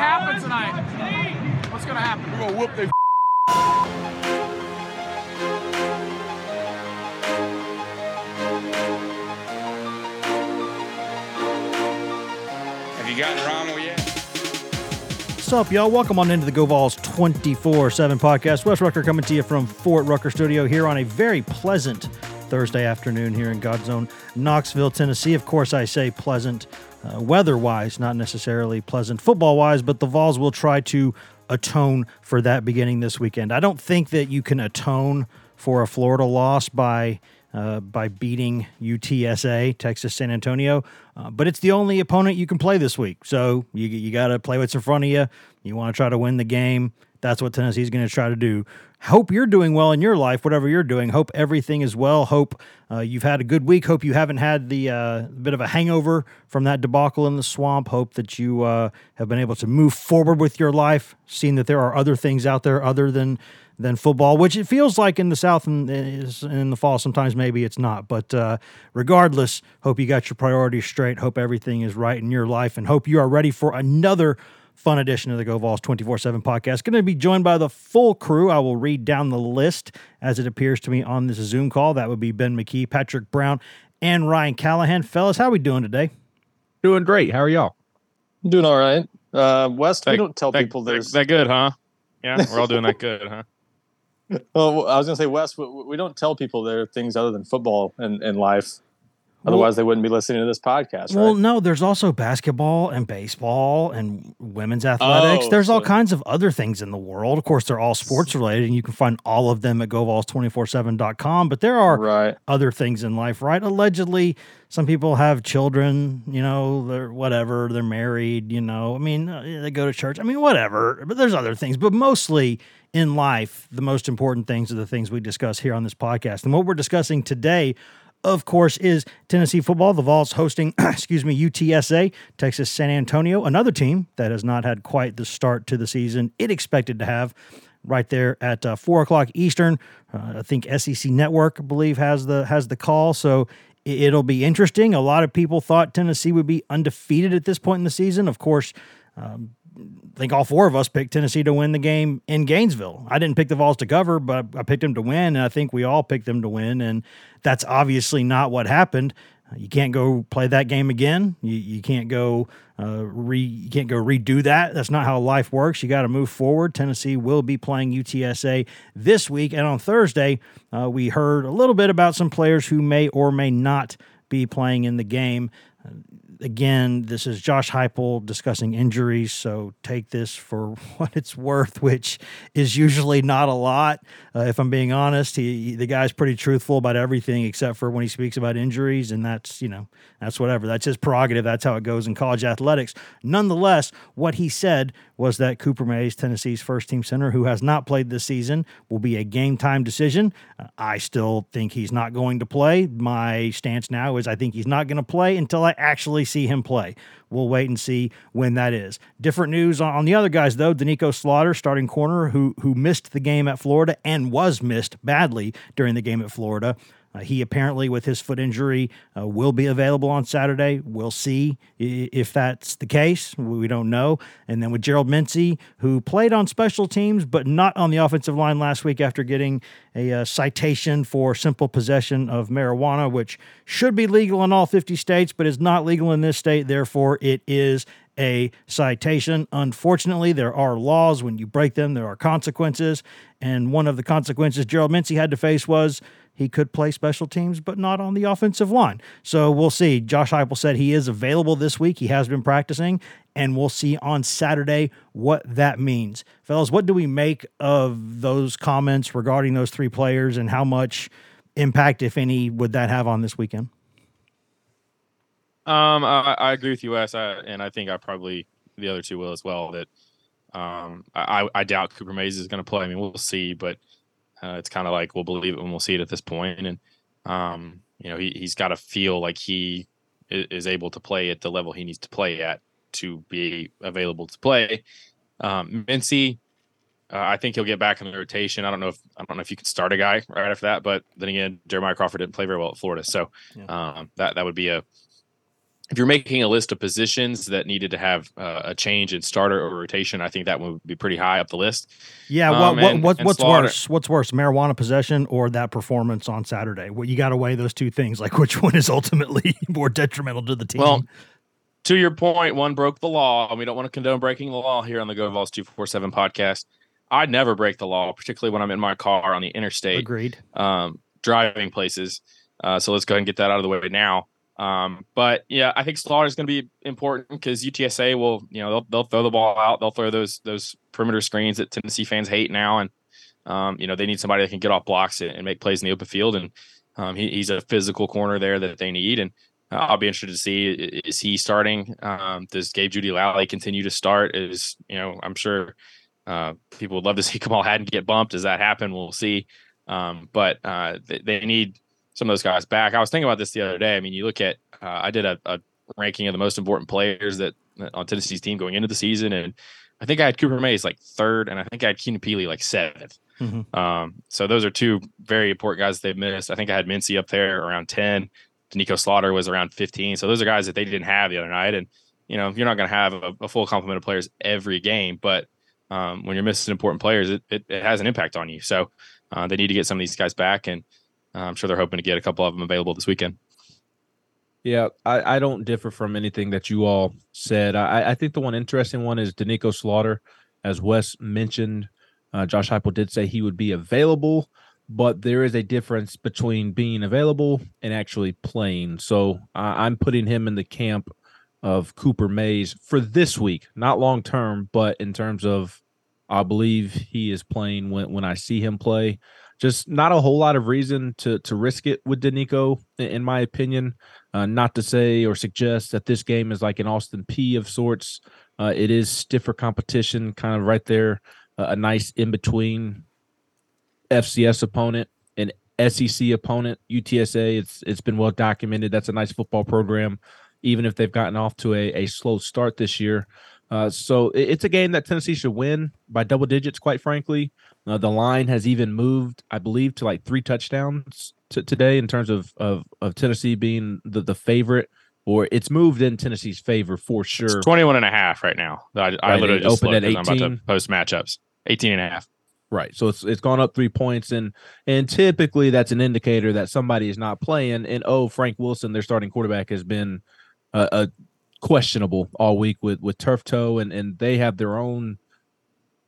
Happen tonight? What's gonna happen? We're gonna whoop their Have you gotten Rommel yet? What's up, y'all? Welcome on into the Go Vols 24 7 podcast. Wes Rucker coming to you from Fort Rucker Studio here on a very pleasant Thursday afternoon here in God's own Knoxville, Tennessee. Of course, I say pleasant uh, weather wise, not necessarily pleasant football wise, but the Vols will try to atone for that beginning this weekend. I don't think that you can atone for a Florida loss by uh, by beating UTSA, Texas San Antonio. Uh, but it's the only opponent you can play this week. So you, you got to play what's in front of you. You want to try to win the game. That's what Tennessee's going to try to do. Hope you're doing well in your life, whatever you're doing. Hope everything is well. Hope uh, you've had a good week. Hope you haven't had the uh, bit of a hangover from that debacle in the swamp. Hope that you uh, have been able to move forward with your life, seeing that there are other things out there other than than football, which it feels like in the South and in the fall. Sometimes maybe it's not, but uh, regardless, hope you got your priorities straight. Hope everything is right in your life, and hope you are ready for another fun edition of the Go Vols 24 7 podcast. Going to be joined by the full crew. I will read down the list as it appears to me on this Zoom call. That would be Ben McKee, Patrick Brown, and Ryan Callahan. Fellas, how we doing today? Doing great. How are y'all? Doing all right. Uh, Wes, we don't tell that- people there's. that good, huh? Yeah, we're all doing that good, huh? well, I was going to say, Wes, we, we don't tell people there are things other than football in, in life. Otherwise, they wouldn't be listening to this podcast, Well, no, there's also basketball and baseball and women's athletics. Oh, there's all kinds of other things in the world. Of course, they're all sports related, and you can find all of them at govols247.com. But there are Right. other things in life, right? Allegedly, some people have children, you know, they're whatever, they're married, you know, I mean, uh, they go to church, I mean, whatever. But there's other things. But mostly in life, the most important things are the things we discuss here on this podcast. And what we're discussing today of course, is Tennessee football. The Vols hosting, excuse me, UTSA, Texas San Antonio, another team that has not had quite the start to the season it expected to have. Right there at uh, four o'clock Eastern, uh, I think SEC Network, I believe, has the has the call. So it'll be interesting. A lot of people thought Tennessee would be undefeated at this point in the season. Of course, um, think all four of us picked Tennessee to win the game in Gainesville. I didn't pick the Vols to cover, but I picked them to win, and I think we all picked them to win. And that's obviously not what happened. You can't go play that game again. You, you can't go uh, re you can't go redo that. That's not how life works. You got to move forward. Tennessee will be playing UTSA this week, and on Thursday uh, we heard a little bit about some players who may or may not be playing in the game again, this is Josh Heupel discussing injuries, so take this for what it's worth, which is usually not a lot. Uh, if I'm being honest, he, he- the guy's pretty truthful about everything except for when he speaks about injuries, and that's you know that's whatever. That's his prerogative. That's how it goes in college athletics. Nonetheless, what he said was that Cooper Mays, Tennessee's first team center, who has not played this season, will be a game time decision. Uh, I still think he's not going to play. My stance now is I think he's not going to play until I actually see him play. We'll wait and see when that is. Different news on, on the other guys though. Doneiko Slaughter, starting corner, who who missed the game at Florida and was missed badly during the game at Florida. Uh, he apparently, with his foot injury, uh, will be available on Saturday. We'll see if that's the case. We don't know. And then with Gerald Mincey, who played on special teams but not on the offensive line last week after getting a uh, citation for simple possession of marijuana, which should be legal in all 50 states, but is not legal in this state. Therefore, it is a citation. Unfortunately, there are laws. When you break them, there are consequences. And one of the consequences Gerald Mincey had to face was he could play special teams, but not on the offensive line. So we'll see. Josh Heupel said he is available this week. He has been practicing, and we'll see on Saturday what that means. Fellas, what do we make of those comments regarding those three players and how much impact, if any, would that have on this weekend? Um, I, I agree with you, Wes, I, and I think I probably the other two will as well. That um, I, I doubt Cooper Mays is going to play. I mean, we'll see, but uh, it's kind of like we'll believe it when we'll see it at this point. And um, you know, he he's got to feel like he is able to play at the level he needs to play at to be available to play. Um, Mincey, uh, I think he'll get back in the rotation. I don't know if I don't know if you can start a guy right after that, but then again, Jeremiah Crawford didn't play very well at Florida, so yeah. um, that that would be a if you're making a list of positions that needed to have uh, a change in starter or rotation, I think that would be pretty high up the list. Yeah, um, what, and, what, and what's Slaughter. worse? What's worse, marijuana possession or that performance on Saturday? Well, you got to weigh those two things. Like, which one is ultimately more detrimental to the team? Well, to your point, one broke the law, and we don't want to condone breaking the law here on the Go Vols two four seven podcast. I never break the law, particularly when I'm in my car on the interstate. Agreed. Um, driving places. Uh, so let's go ahead and get that out of the way now. Um, but yeah, I think slaughter is going to be important because UTSA will, you know, they'll, they'll throw the ball out. They'll throw those those perimeter screens that Tennessee fans hate now, and um, you know they need somebody that can get off blocks and, make plays in the open field. And um, he, he's a physical corner there that they need. And uh, I'll be interested to see is he starting? Um, does Gabe Jeudy-Lally continue to start? Is you know I'm sure uh, people would love to see Kamal Hadden get bumped. Does that happen? We'll see. Um, but uh, they, they need some of those guys back. I was thinking about this the other day. I mean, you look at uh, I did a, a, ranking of the most important players that on Tennessee's team going into the season, and I think I had Cooper Mays like third, and I think I had Keenan Pili like 7th mm-hmm. um, so those are two very important guys they've missed. I think I had Mincey up there around ten. Doneiko Slaughter was around 15. So those are guys that they didn't have the other night. And, you know, you're not going to have a, a, full complement of players every game, but um, when you're missing important players, it, it, it, has an impact on you. So uh, they need to get some of these guys back. And I'm sure they're hoping to get a couple of them available this weekend. Yeah, I, I don't differ from anything that you all said. I, I think the one interesting one is Doneiko Slaughter. As Wes mentioned, uh, Josh Heupel did say he would be available, but there is a difference between being available and actually playing. So I'm putting him in the camp of Cooper Mays for this week, not long term, but in terms of I believe he is playing when, when I see him play just not a whole lot of reason to to risk it with Doneiko, in my opinion. Uh, not to say or suggest that this game is like an Austin Peay of sorts. Uh, it is stiffer competition, kind of right there, uh, a nice in between FCS opponent and SEC opponent. UTSA, it's it's been well documented. That's a nice football program, even if they've gotten off to a, a slow start this year. Uh, so it's a game that Tennessee should win by double digits, quite frankly. Uh, the line has even moved, I believe, to like three touchdowns t- today in terms of, of of Tennessee being the, the favorite, or it's moved in Tennessee's favor for sure. It's 21 and a half right now. I, right, I literally just opened at 18. I'm about to post matchups. 18 and a half. Right. So it's it's gone up three points and and typically that's an indicator that somebody is not playing. And oh, Frank Wilson, their starting quarterback, has been a, a questionable all week with with turf toe and and they have their own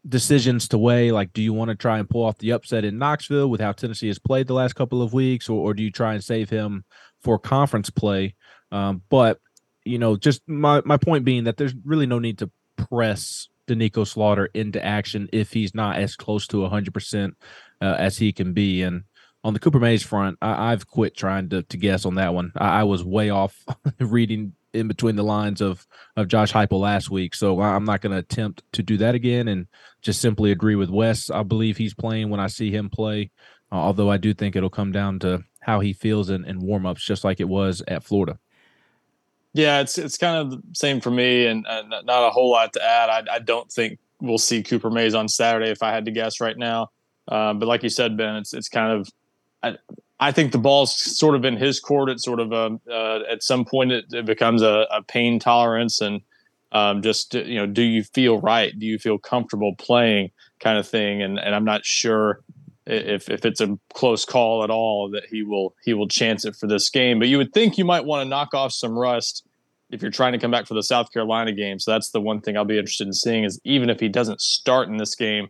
decisions to weigh like do you want to try and pull off the upset in Knoxville with how Tennessee has played the last couple of weeks or, or do you try and save him for conference play um, but you know just my my point being that there's really no need to press Doneiko Slaughter into action if he's not as close to 100% uh, as he can be and on the Cooper Mays front, I, have quit trying to, to guess on that one. I, I was way off reading in between the lines of of Josh Heupel last week. So I'm not going to attempt to do that again, and just simply agree with Wes. I believe he's playing when I see him play. Uh, although I do think it'll come down to how he feels in, in warm ups, just like it was at Florida. Yeah, it's it's kind of the same for me, and, and not a whole lot to add. I, I, don't think we'll see Cooper Mays on Saturday if I had to guess right now. Uh, but like you said, Ben, it's it's kind of I, I think the ball's sort of in his court. It's sort of a, uh, at some point it, it becomes a, a, pain tolerance and um, just you know, do you feel right? Do you feel comfortable playing? Kind of thing. And and I'm not sure if if it's a close call at all that he will he will chance it for this game. But you would think you might want to knock off some rust if you're trying to come back for the South Carolina game. So that's the one thing I'll be interested in seeing is even if he doesn't start in this game,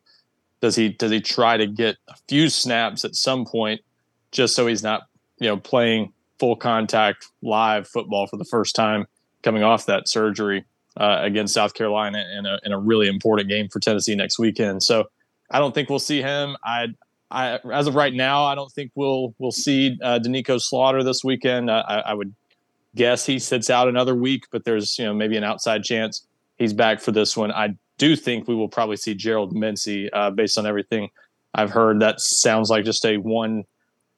does he does he try to get a few snaps at some point just so he's not you know playing full contact live football for the first time coming off that surgery uh, against South Carolina in a, in a really important game for Tennessee next weekend. So I don't think we'll see him. I, I as of right now, I don't think we'll we'll see uh, Doneiko Slaughter this weekend. I, I would guess he sits out another week, but there's you know maybe an outside chance he's back for this one. I do think we will probably see Gerald Mincey uh, based on everything I've heard. That sounds like just a one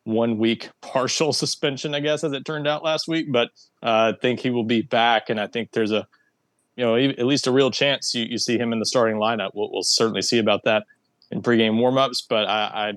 one week partial suspension, I guess, as it turned out last week. But uh, I think he will be back, and I think there's a, you know, at least a real chance you, you see him in the starting lineup. We'll, we'll certainly see about that in pregame warmups. But I, I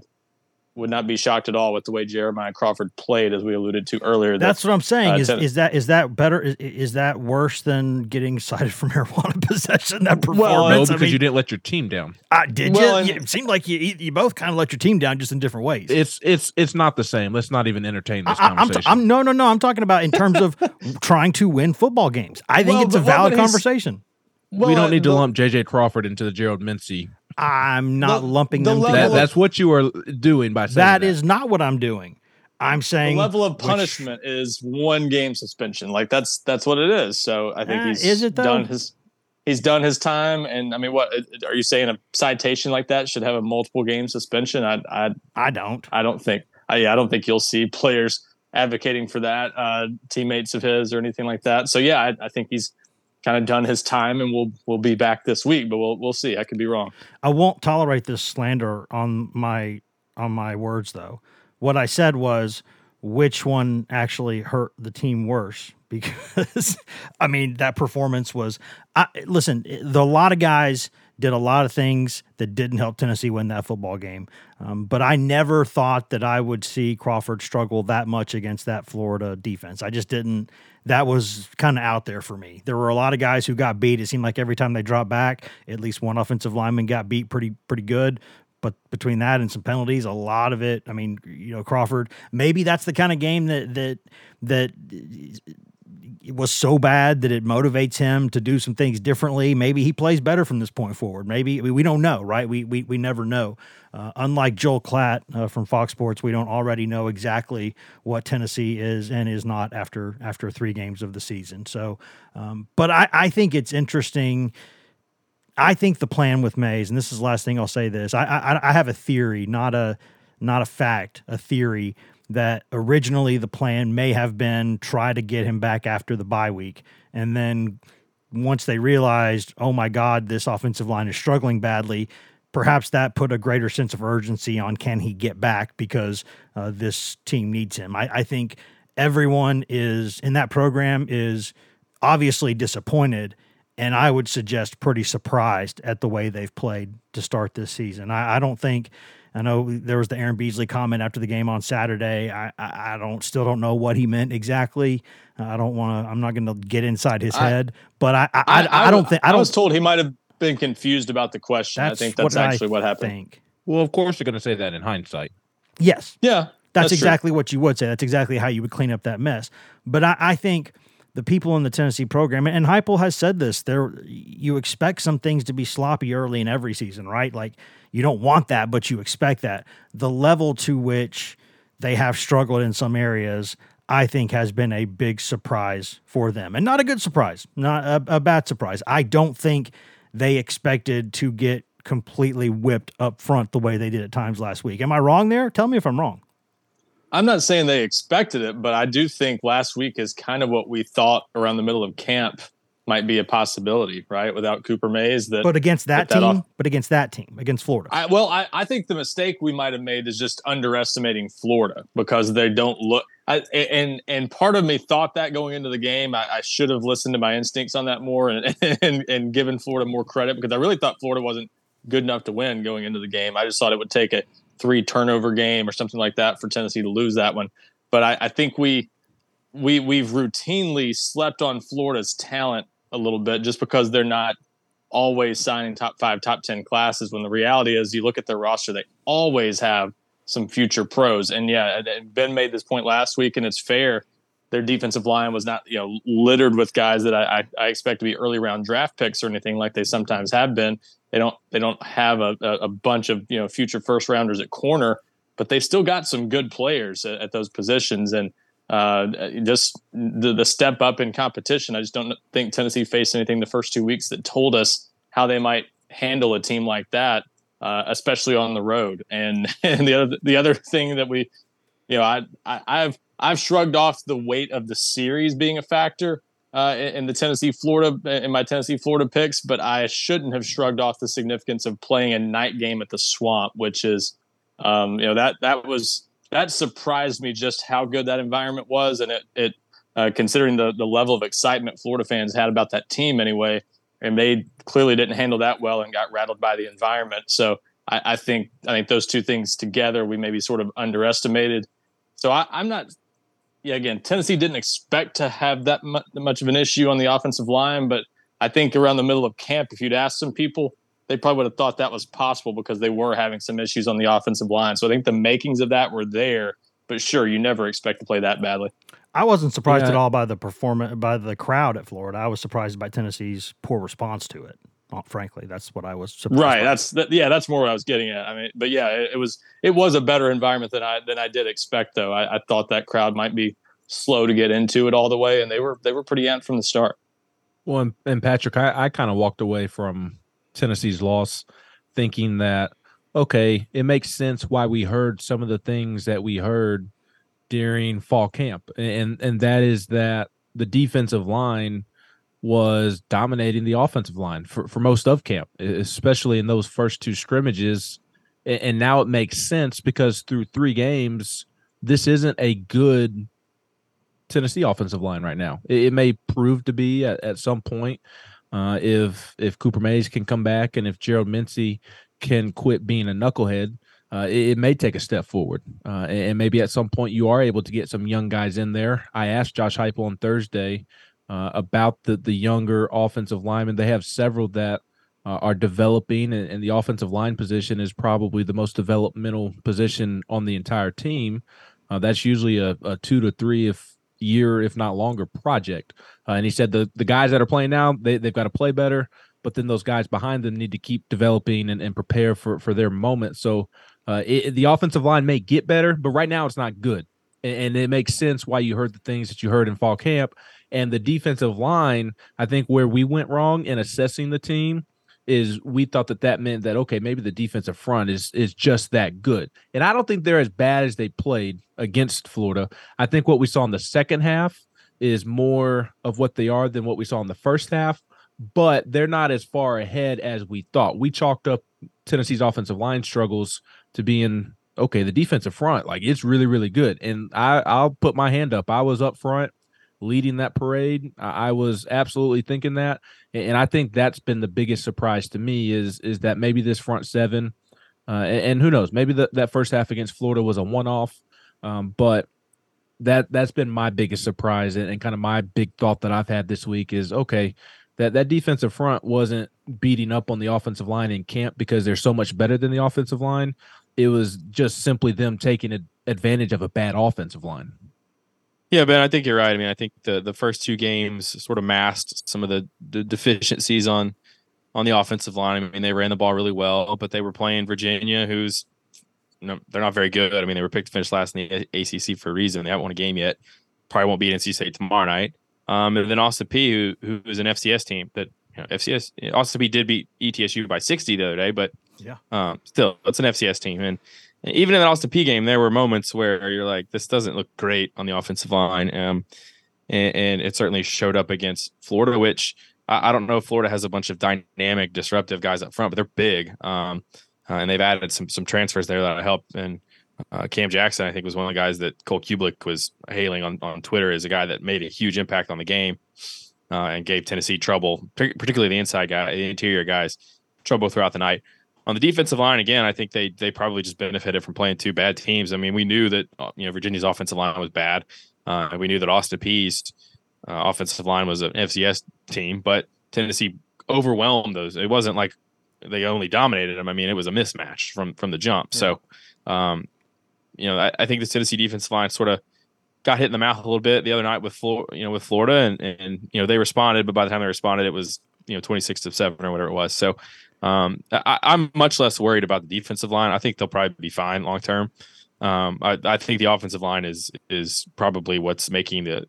would not be shocked at all with the way Jeremiah Crawford played, as we alluded to earlier. That's what I'm saying. Uh, is, ten- is that is that better? Is, is that worse than getting cited for marijuana possession? That performance. Well, no, because I mean, you didn't let your team down. I did. Well, you? it seemed like you you both kind of let your team down, just in different ways. It's it's it's not the same. Let's not even entertain this I, conversation. I'm, t- I'm, no no no. I'm talking about in terms of trying to win football games. I think well, it's a valid conversation. Well, we don't need to lump JJ Crawford into the Gerald Mincey I'm not the, lumping the them. That, that's what you are doing by saying that, that is not what I'm doing. I'm saying the level of punishment which, is one game suspension. Like that's that's what it is. So I think uh, he's is it done his he's done his time. And I mean, what are you saying? A citation like that should have a multiple game suspension? I I I don't. I don't think. I I don't think you'll see players advocating for that, uh, teammates of his or anything like that. So yeah, I, I think he's kind of done his time and we'll we'll be back this week but we'll we'll see. I could be wrong. I won't tolerate this slander on my on my words though. What i said was which one actually hurt the team worse? Because i mean that performance was I, listen the, a lot of guys did a lot of things that didn't help Tennessee win that football game. Um, but I never thought that I would see Crawford struggle that much against that Florida defense. I just didn't. That was kind of out there for me. There were a lot of guys who got beat. It seemed like every time they dropped back, at least one offensive lineman got beat pretty pretty good. But between that and some penalties, a lot of it. I mean, you know, Crawford. Maybe that's the kind of game that that that was so bad that it motivates him to do some things differently. Maybe he plays better from this point forward. Maybe we don't know, right? We we we never know. Uh, unlike Joel Klatt uh, from Fox Sports, we don't already know exactly what Tennessee is and is not after after three games of the season. So, um, but I, I think it's interesting. I think the plan with Mays, and this is the last thing I'll say. This I I, I have a theory, not a not a fact, a theory that originally the plan may have been try to get him back after the bye week. And then once they realized, oh my God, this offensive line is struggling badly, perhaps that put a greater sense of urgency on can he get back because uh, this team needs him. I, I think everyone is in that program is obviously disappointed and I would suggest pretty surprised at the way they've played to start this season. I, I don't think I know there was the Aaron Beasley comment after the game on Saturday. I, I, I don't still don't know what he meant exactly. I don't want to. I'm not going to get inside his I, head, but I I, I, I don't think I, was told he might have been confused about the question. I think that's what actually what happened. Think. Well, of course, you're going to say that in hindsight. Yes. Yeah. That's, that's exactly true. what you would say. That's exactly how you would clean up that mess. But I, I think the people in the Tennessee program, and Heupel has said this, there you expect some things to be sloppy early in every season, right? Like you don't want that, but you expect that. The level to which they have struggled in some areas, I think, has been a big surprise for them, and not a good surprise, not a, a bad surprise. I don't think they expected to get completely whipped up front the way they did at times last week. Am I wrong there? Tell me if I'm wrong. I'm not saying they expected it, but I do think last week is kind of what we thought around the middle of camp might be a possibility, right? Without Cooper Mays, that but against that, that team, off. but against that team, against Florida. I, well, I, I think the mistake we might have made is just underestimating Florida because they don't look. I, and and part of me thought that going into the game, I, I should have listened to my instincts on that more and, and and given Florida more credit because I really thought Florida wasn't good enough to win going into the game. I just thought it would take a three turnover game or something like that for Tennessee to lose that one. But I, I think we we we've routinely slept on Florida's talent a little bit just because they're not always signing top five, top ten classes. When the reality is, you look at their roster, they always have some future pros. And yeah, Ben made this point last week, and it's fair. Their defensive line was not, you know, littered with guys that I, I, I expect to be early round draft picks or anything like they sometimes have been. They don't they don't have a, a bunch of you know future first rounders at corner, but they've still got some good players at, at those positions. And uh, just the, the step up in competition. I just don't think Tennessee faced anything the first two weeks that told us how they might handle a team like that, uh, especially on the road. And and the other the other thing that we, you know, I, I I've I've shrugged off the weight of the series being a factor uh, in the Tennessee Florida in my Tennessee Florida picks, but I shouldn't have shrugged off the significance of playing a night game at the Swamp, which is, um, you know, that that was that surprised me just how good that environment was, and it it uh, considering the the level of excitement Florida fans had about that team anyway, and they clearly didn't handle that well and got rattled by the environment. So I, I think I think those two things together we maybe sort of underestimated. So I, I'm not. Yeah, again, Tennessee didn't expect to have that much of an issue on the offensive line, but I think around the middle of camp, if you'd asked some people, they probably would have thought that was possible because they were having some issues on the offensive line. So I think the makings of that were there, but sure, you never expect to play that badly. I wasn't surprised yeah. at all by the performance by the crowd at Florida. I was surprised by Tennessee's poor response to it. Uh, frankly, that's what I was surprised. Right. By. That's that, yeah. That's more what I was getting at. I mean, but yeah, it, it, was it was a better environment than I than I did expect. Though I, I thought that crowd might be slow to get into it all the way, and they were they were pretty amped from the start. Well, and, and Patrick, I, I kind of walked away from Tennessee's loss, thinking that okay, it makes sense why we heard some of the things that we heard during fall camp, and and that is that the defensive line was dominating the offensive line for, for most of camp, especially in those first two scrimmages. And now it makes sense because through three games, this isn't a good Tennessee offensive line right now. It, may prove to be at, at some point, uh, if if Cooper Mays can come back and if Gerald Mincey can quit being a knucklehead, uh, it, it, may take a step forward. Uh, and, and, maybe at some point you are able to get some young guys in there. I asked Josh Heupel on Thursday uh, about the the younger offensive linemen. They have several that uh, are developing, and, and, the offensive line position is probably the most developmental position on the entire team. Uh, that's usually a, a two to three, if year, if not longer, project. Uh, and he said the the guys that are playing now, they they've got to play better, but then those guys behind them need to keep developing and, and prepare for for their moment. So uh, it, the offensive line may get better, but right now it's not good, and, and it makes sense why you heard the things that you heard in fall camp. And the defensive line, I think, where we went wrong in assessing the team is we thought that that meant that okay maybe the defensive front is is just that good. And i don't think they're as bad as they played against florida. I think what we saw in the second half is more of what they are than what we saw in the first half but they're not as far ahead as we thought. We chalked up tennessee's offensive line struggles to being okay the defensive front like it's really really good. And i i'll put my hand up. I was up front leading that parade. I was absolutely thinking that, and I think that's been the biggest surprise to me is is that maybe this front seven, uh, and, who knows, maybe the, that first half against Florida was a one off, um, but that that's been my biggest surprise and, and kind of my big thought that I've had this week is okay. That, that defensive front wasn't beating up on the offensive line in camp because they're so much better than the offensive line. It was just simply them taking advantage of a bad offensive line. Yeah, Ben, I think you're right. I mean, I think the the first two games sort of masked some of the, the deficiencies on on the offensive line. I mean, they ran the ball really well, but they were playing Virginia, who's you know, they're not very good. I mean, they were picked to finish last in the ACC for a reason. They haven't won a game yet. Probably won't beat NC State tomorrow night. Um, and then Austin Peay, who who's an FCS team that you know, FCS Austin Peay did beat ETSU by 60 the other day, but yeah, um, still it's an FCS team and even in the Austin Peay game, there were moments where you're like, this doesn't look great on the offensive line. Um, and, and, it certainly showed up against Florida, which I, I, don't know if Florida has a bunch of dynamic, disruptive guys up front, but they're big. Um, uh, and they've added some some transfers there that help. And uh, Cam Jackson, I think, was one of the guys that Cole Cubelic was hailing on, on Twitter as a guy that made a huge impact on the game uh, and gave Tennessee trouble, particularly the inside guy, the interior guys, trouble throughout the night. On the defensive line, again, I think they they probably just benefited from playing two bad teams. I mean, we knew that uh, you know Virginia's offensive line was bad. Uh, we knew that Austin Peay's uh, offensive line was an FCS team, but Tennessee overwhelmed those. It wasn't like they only dominated them. I mean, it was a mismatch from from the jump. Yeah. So, um, you know, I, I, think the Tennessee defensive line sort of got hit in the mouth a little bit the other night with Florida, you know, with Florida, and and you know they responded, but by the time they responded, it was you know twenty six to seven or whatever it was. So, um, I, am much less worried about the defensive line. I think they'll probably be fine long term. Um, I, I think the offensive line is is probably what's making the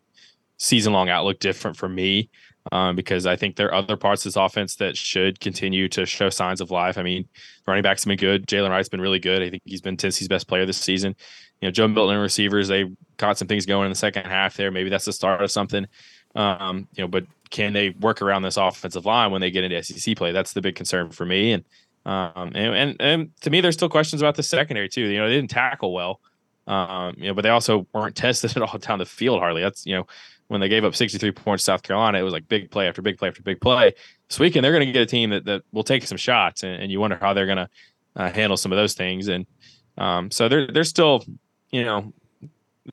season long outlook different for me um, because I think there are other parts of this offense that should continue to show signs of life. I mean, running backs have been good. Jaylen Wright's been really good. I think he's been Tennessee's best player this season. You know, Joe Milton receivers, they caught some things going in the second half there. Maybe that's the start of something. Um, you know, but can they work around this offensive line when they get into SEC play? That's the big concern for me. And um, and, and, and to me, there's still questions about the secondary too. You know, they didn't tackle well. Um, you know, but they also weren't tested at all down the field hardly. That's you know, when they gave up 63 points to South Carolina, it was like big play after big play after big play. This weekend, they're going to get a team that, that will take some shots, and, and you wonder how they're going to uh, handle some of those things. And um, so they're they're still, you know,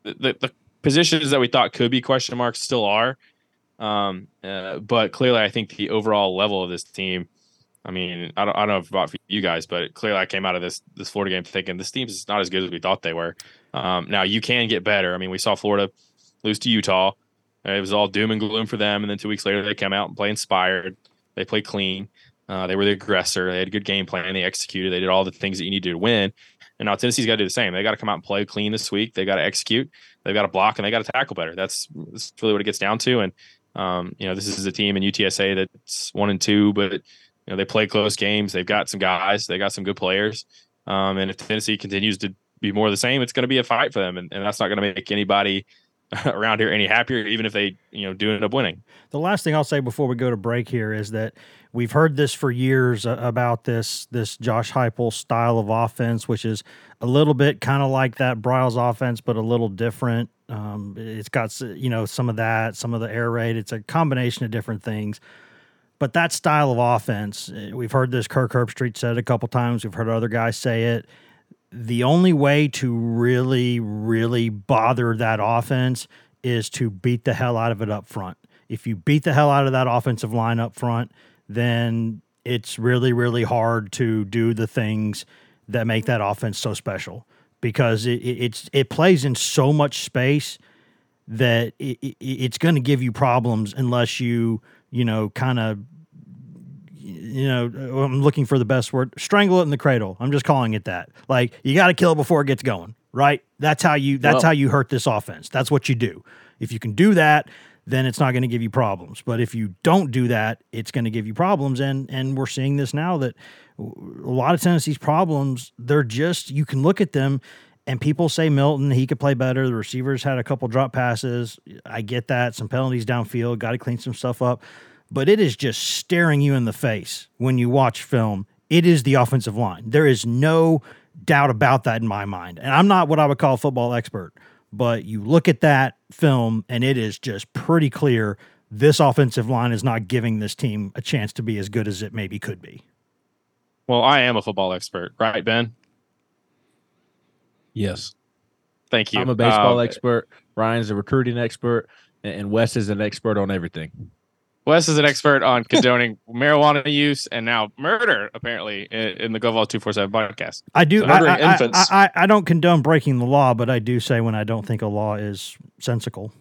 the, the positions that we thought could be question marks still are. Um, uh, but clearly, I think the overall level of this team. I mean, I don't, I don't know about for you guys, but clearly, I came out of this this Florida game thinking this team is not as good as we thought they were. Um, now you can get better. I mean, we saw Florida lose to Utah. It was all doom and gloom for them. And then two weeks later, they come out and play inspired. They play clean. Uh, they were the aggressor. They had a good game plan. They executed. They did all the things that you need to, to win. And now Tennessee's got to do the same. They got to come out and play clean this week. They got to execute. They've got to block and they got to tackle better. That's, that's really what it gets down to. And um, you know, this is a team in UTSA that's one and two, but you know they play close games. They've got some guys. They got some good players. Um, and if Tennessee continues to be more of the same, it's going to be a fight for them, and, and that's not going to make anybody around here any happier, even if they you know do end up winning. The last thing I'll say before we go to break here is that we've heard this for years uh, about this this Josh Heupel style of offense, which is a little bit kind of like that Briles offense, but a little different. Um, it's got you know some of that, some of the air raid. It's a combination of different things. But that style of offense, eh, we've heard this. Kirk Herbstreit said a couple times. We've heard other guys say it the only way to really, really bother that offense is to beat the hell out of it up front. If you beat the hell out of that offensive line up front, then it's really, really hard to do the things that make that offense so special because it, it it's it plays in so much space that it, it, it's going to give you problems unless you you know kind of you know, uh, I'm looking for the best word, strangle it in the cradle. I'm just calling it that. Like you got to kill it before it gets going, right? That's how you that's well, how you hurt this offense. That's what you do. If you can do that, then it's not going to give you problems. But if you don't do that, it's going to give you problems and and we're seeing this now that a lot of Tennessee's problems, they're just you can look at them and people say Milton, he could play better. The receivers had a couple drop passes. I get that. Some penalties downfield, got to clean some stuff up but it is just staring you in the face when you watch film. It is the offensive line. There is no doubt about that in my mind. And I'm not what I would call a football expert, but you look at that film and it is just pretty clear this offensive line is not giving this team a chance to be as good as it maybe could be. Well, I am a football expert, right, Ben? Yes. Thank you. I'm a baseball um, expert. Ryan's a recruiting expert, and Wes is an expert on everything. Wes is an expert on condoning marijuana use and now murder, apparently, in, in the GoVol two four seven podcast. I do. I, I, I, I, I don't condone breaking the law, but I do say when I don't think a law is sensical.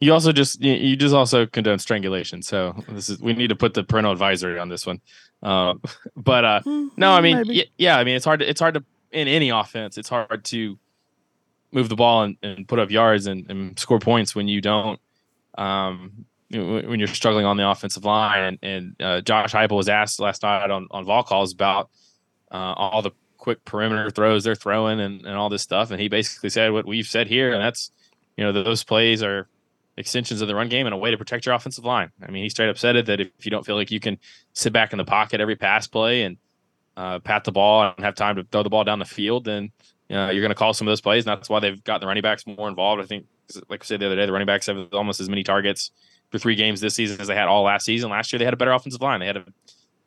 You also just you just also condone strangulation. So this is we need to put the parental advisory on this one. Uh, but uh, mm, no, I mean, y- yeah, I mean it's hard. To, it's hard to in any offense. It's hard to move the ball and, and put up yards and, and score points when you don't um, when you're struggling on the offensive line. And, and uh, Josh Heupel was asked last night on on Vol calls about uh, all the quick perimeter throws they're throwing and, and all this stuff, and he basically said what we've said here, and that's you know those plays are extensions of the run game and a way to protect your offensive line. I mean, he straight up said it that if you don't feel like you can sit back in the pocket every pass play and uh, pat the ball and have time to throw the ball down the field, then uh, you're going to call some of those plays. And that's why they've got the running backs more involved. I think, like I said the other day, the running backs have almost as many targets for three games this season as they had all last season. Last year they had a better offensive line. They had a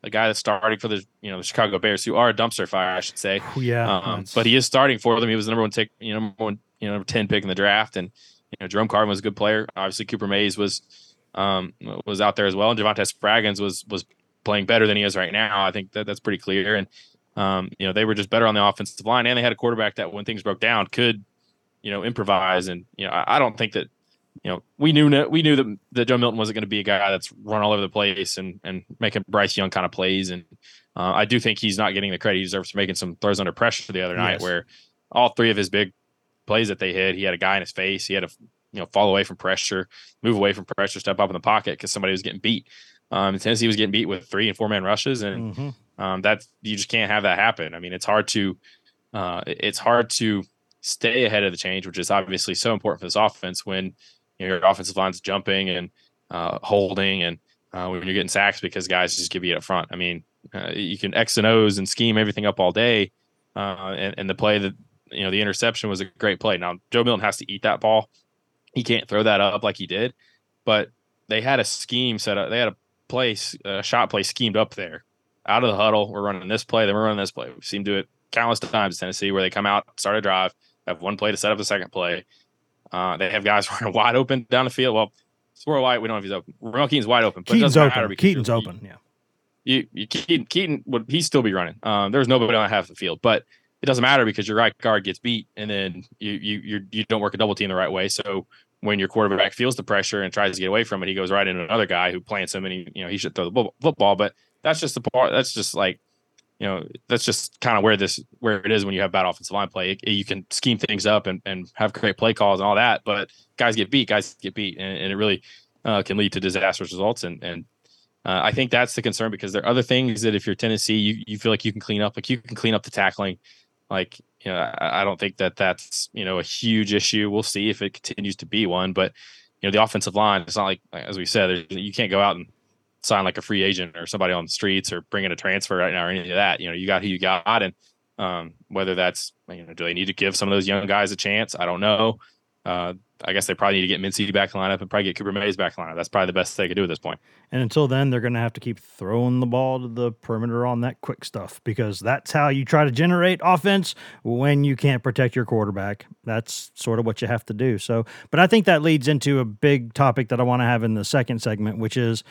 a guy that's starting for the you know the Chicago Bears, who are a dumpster fire, I should say. Yeah, um, but he is starting for them. He was the number one take, you know, number one, you know, number ten pick in the draft, and you know Jerome Carvin was a good player. Obviously, Cooper Mays was um, was out there as well, and Javontez Spraggins was was playing better than he is right now. I think that that's pretty clear, and um, you know they were just better on the offensive line, and they had a quarterback that when things broke down could you know improvise, and you know I, I don't think that you know, we knew we knew that, that Joe Milton wasn't going to be a guy that's run all over the place and and making Bryce Young kind of plays. And uh, I do think he's not getting the credit he deserves for making some throws under pressure the other night, yes. where all three of his big plays that they hit, he had a guy in his face, he had to you know fall away from pressure, move away from pressure, step up in the pocket because somebody was getting beat. Um, Tennessee was getting beat with three and four man rushes, and mm-hmm. um, that you just can't have that happen. I mean, it's hard to uh, it's hard to stay ahead of the change, which is obviously so important for this offense when you know, your offensive line's jumping and uh, holding, and uh, when you're getting sacks because guys just give you up front. I mean, uh, you can X and O's and scheme everything up all day, uh, and, and the play that you know the interception was a great play. Now Joe Milton has to eat that ball; he can't throw that up like he did, but they had a scheme set up. They had a place, a shot play schemed up there. Out of the huddle, we're running this play, then we're running this play. We've seen do it countless times in Tennessee where they come out, start a drive, have one play to set up the second play, uh, they have guys running wide open down the field. Well, Squirrel White, we don't know if he's open. Ramel Keyton's wide open, but Keyton's open. Keyton's open. Yeah. You, you Keyton, Keyton would he still be running? Um, there's nobody on half the field, but it doesn't matter because your right guard gets beat, and then you you you you don't work a double team the right way. So when your quarterback feels the pressure and tries to get away from it, he goes right into another guy who plants him, and he you know he should throw the football. But that's just the part. That's just like you know that's just kind of where this where it is when you have bad offensive line play. It, you can scheme things up and, and have great play calls and all that, but guys get beat, guys get beat, and, and it really uh, can lead to disastrous results. And and uh, I think that's the concern because there are other things that if you're Tennessee, you you feel like you can clean up, like you can clean up the tackling. Like you know, I, I don't think that that's you know a huge issue. We'll see if it continues to be one, but you know the offensive line. It's not like as we said, you can't go out and sign like a free agent or somebody on the streets or bring in a transfer right now or any of that. You know, you got who you got, and um, whether that's you know, do they need to give some of those young guys a chance? I don't know. Uh, I guess they probably need to get Mincey back in lineup and probably get Cooper Mays back in lineup. That's probably the best they could do at this point. And until then, they're going to have to keep throwing the ball to the perimeter on that quick stuff because that's how you try to generate offense when you can't protect your quarterback. That's sort of what you have to do. So, but I think that leads into a big topic that I want to have in the second segment, which is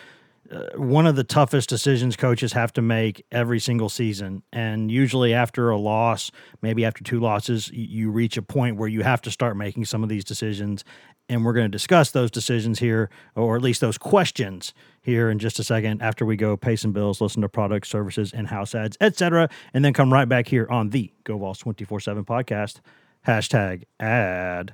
uh, one of the toughest decisions coaches have to make every single season. And usually, after a loss, maybe after two losses, you reach a point where you have to start making some of these decisions. And we're going to discuss those decisions here, or at least those questions here in just a second after we go pay some bills, listen to products, services, and house ads, etc. And then come right back here on the Go Vols 24 7 podcast. Hashtag ad.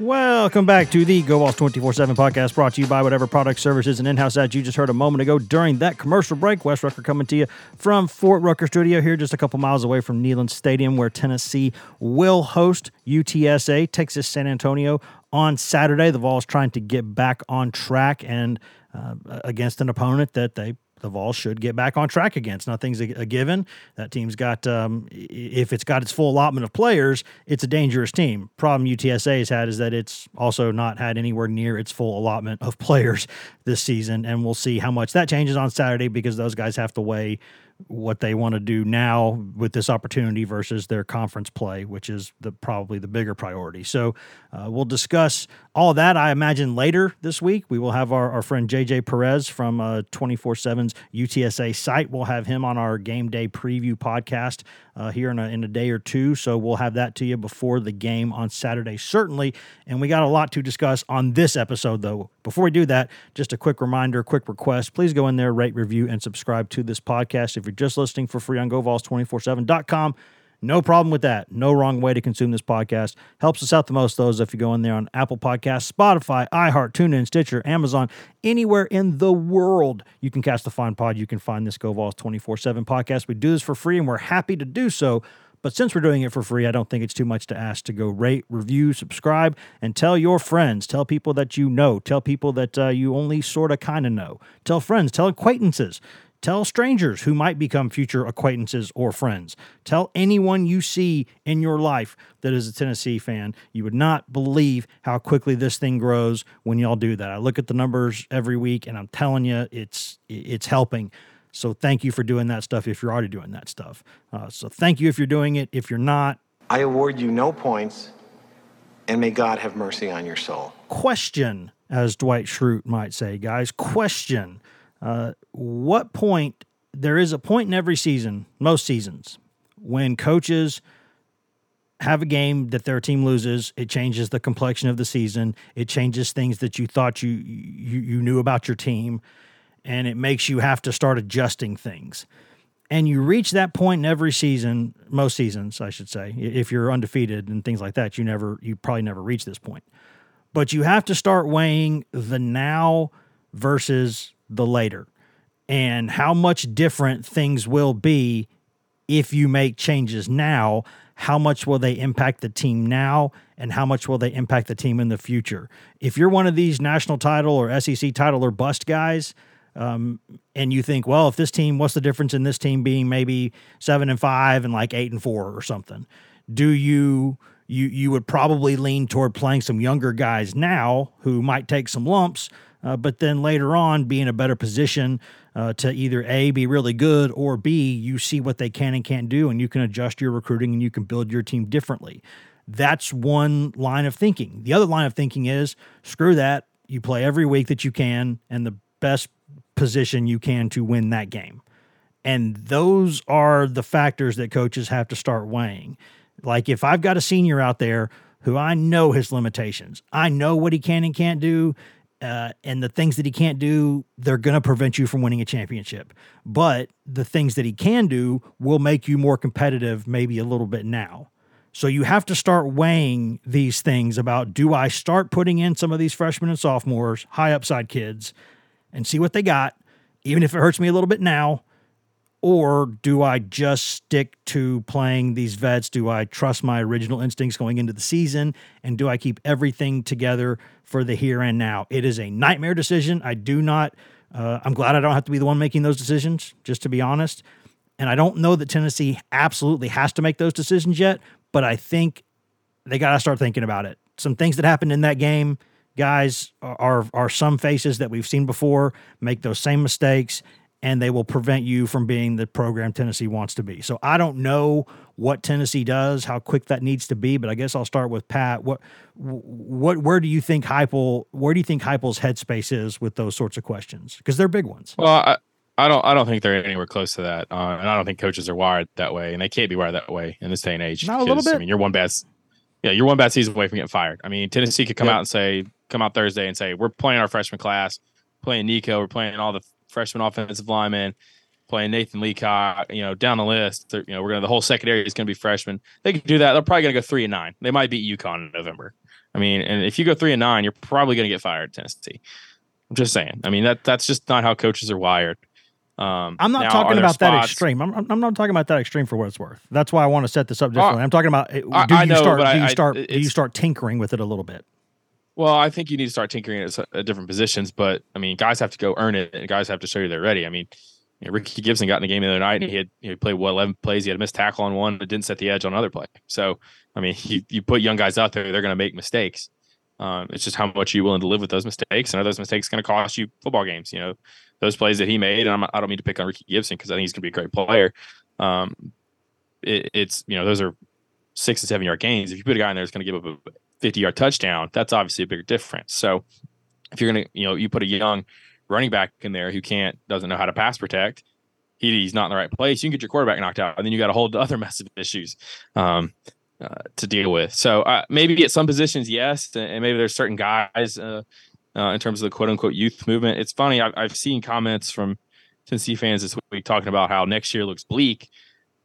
Welcome back to the Go Vols 24 7 podcast brought to you by whatever products, services, and in house ads you just heard a moment ago during that commercial break. Wes Rucker coming to you from Fort Rucker Studio here, just a couple miles away from Neyland Stadium, where Tennessee will host UTSA, Texas San Antonio on Saturday. The Vols trying to get back on track and uh, against an opponent that they the Vols should get back on track against. Nothing's a, a given. That team's got, um, if it's got its full allotment of players, it's a dangerous team. Problem UTSA has had is that it's also not had anywhere near its full allotment of players this season, and we'll see how much that changes on Saturday because those guys have to weigh what they want to do now with this opportunity versus their conference play, which is the probably the bigger priority. So uh, we'll discuss all that. I imagine later this week we will have our, our friend JJ Perez from uh, 24/7's UTSA site. We'll have him on our game day preview podcast uh, here in a, in a day or two. So we'll have that to you before the game on Saturday, certainly. And we got a lot to discuss on this episode, though. Before we do that, just a quick reminder, quick request. Please go in there, rate, review, and subscribe to this podcast. If you're just listening for free on GoVols247.com, no problem with that. No wrong way to consume this podcast. Helps us out the most, those if you go in there on Apple Podcasts, Spotify, iHeart, TuneIn, Stitcher, Amazon, anywhere in the world you can cast the fine pod. You can find this GoVols 24 7 podcast. We do this for free and we're happy to do so. But since we're doing it for free, I don't think it's too much to ask to go rate, review, subscribe, and tell your friends. Tell people that you know. Tell people that uh, you only sort of kind of know. Tell friends. Tell acquaintances. Tell strangers who might become future acquaintances or friends. Tell anyone you see in your life that is a Tennessee fan. You would not believe how quickly this thing grows when y'all do that. I look at the numbers every week and I'm telling you it's it's helping. So thank you for doing that stuff if you're already doing that stuff. Uh, so thank you if you're doing it. If you're not, I award you no points and may God have mercy on your soul. Question, as Dwight Schrute might say, guys, question uh, what point there is a point in every season, most seasons, when coaches have a game that their team loses, it changes the complexion of the season. It changes things that you thought you you, you knew about your team, and it makes you have to start adjusting things. And you reach that point in every season, most seasons, I should say. If you're undefeated and things like that, you never, you probably never reach this point. But you have to start weighing the now versus the later and how much different things will be if you make changes now. How much will they impact the team now, and how much will they impact the team in the future? If you're one of these national title or SEC title or bust guys, um, and you think, well, if this team, what's the difference in this team being maybe seven and five and like eight and four or something? Do you you you would probably lean toward playing some younger guys now who might take some lumps, uh, but then later on be in a better position uh, to either A, be really good, or B, you see what they can and can't do, and you can adjust your recruiting and you can build your team differently. That's one line of thinking. The other line of thinking is screw that. You play every week that you can and the best position you can to win that game. And those are the factors that coaches have to start weighing. Like if I've got a senior out there who I know his limitations, I know what he can and can't do, uh, and the things that he can't do, they're going to prevent you from winning a championship. But the things that he can do will make you more competitive, maybe a little bit now. So you have to start weighing these things about do I start putting in some of these freshmen and sophomores, high upside kids, and see what they got, even if it hurts me a little bit now? Or do I just stick to playing these vets? Do I trust my original instincts going into the season? And do I keep everything together for the here and now? It is a nightmare decision. I do not, uh, I'm glad I don't have to be the one making those decisions, just to be honest. And I don't know that Tennessee absolutely has to make those decisions yet, but I think they got to start thinking about it. Some things that happened in that game, guys, are, are some faces that we've seen before make those same mistakes and they will prevent you from being the program Tennessee wants to be. So I don't know what Tennessee does, how quick that needs to be, but I guess I'll start with Pat. What what where do you think Heupel where do you think Heupel's headspace is with those sorts of questions? Because they're big ones. Well, I, I don't I don't think they're anywhere close to that, uh, and I don't think coaches are wired that way, and they can't be wired that way in this day and age. Not a little bit. I mean, you're one bad, yeah, you're one bad season away from getting fired. I mean, Tennessee could come out and say, come out Thursday and say, we're playing our freshman class, playing Nico, we're playing all the freshman offensive lineman, playing Nathan Leacock, you know, down the list. You know, we're gonna the whole secondary is gonna be freshmen. They can do that. They're probably gonna go three and nine. They might beat UConn in November. I mean, and if you go three and nine, you're probably gonna get fired, Tennessee. I'm just saying. I mean, that that's just not how coaches are wired. Um, I'm not now, talking about spots, that extreme. I'm, I'm not talking about that extreme for what it's worth. That's why I want to set this up differently. Uh, I'm talking about do I, I you know, start do you I- start I- do you start tinkering with it a little bit? Well, I think you need to start tinkering at, different positions, but I mean, guys have to go earn it, and guys have to show you they're ready. I mean, you know, Ricky Gibson got in the game the other night and he had he played what eleven plays. He had a missed tackle on one, but didn't set the edge on another play. So I mean, you, you put young guys out there, they're going to make mistakes. Um, it's just how much you're willing to live with those mistakes, and are those mistakes going to cost you football games? You know, those plays that he made, and I'm, I do not mean to pick on Ricky Gibson because I think he's going to be a great player. Um, it, it's you know those are six to seven yard gains. If you put a guy in there that's going to give up a 50 yard touchdown, that's obviously a bigger difference. So if you're going to you know you put a young running back in there who can't doesn't know how to pass protect, he, he's not in the right place. You can get your quarterback knocked out, and then you got a whole other mess of issues. Um, uh, to deal with. So uh, maybe at some positions, yes, and maybe there's certain guys uh, uh, in terms of the quote unquote youth movement. It's funny. I've, I've seen comments from Tennessee fans this week talking about how next year looks bleak.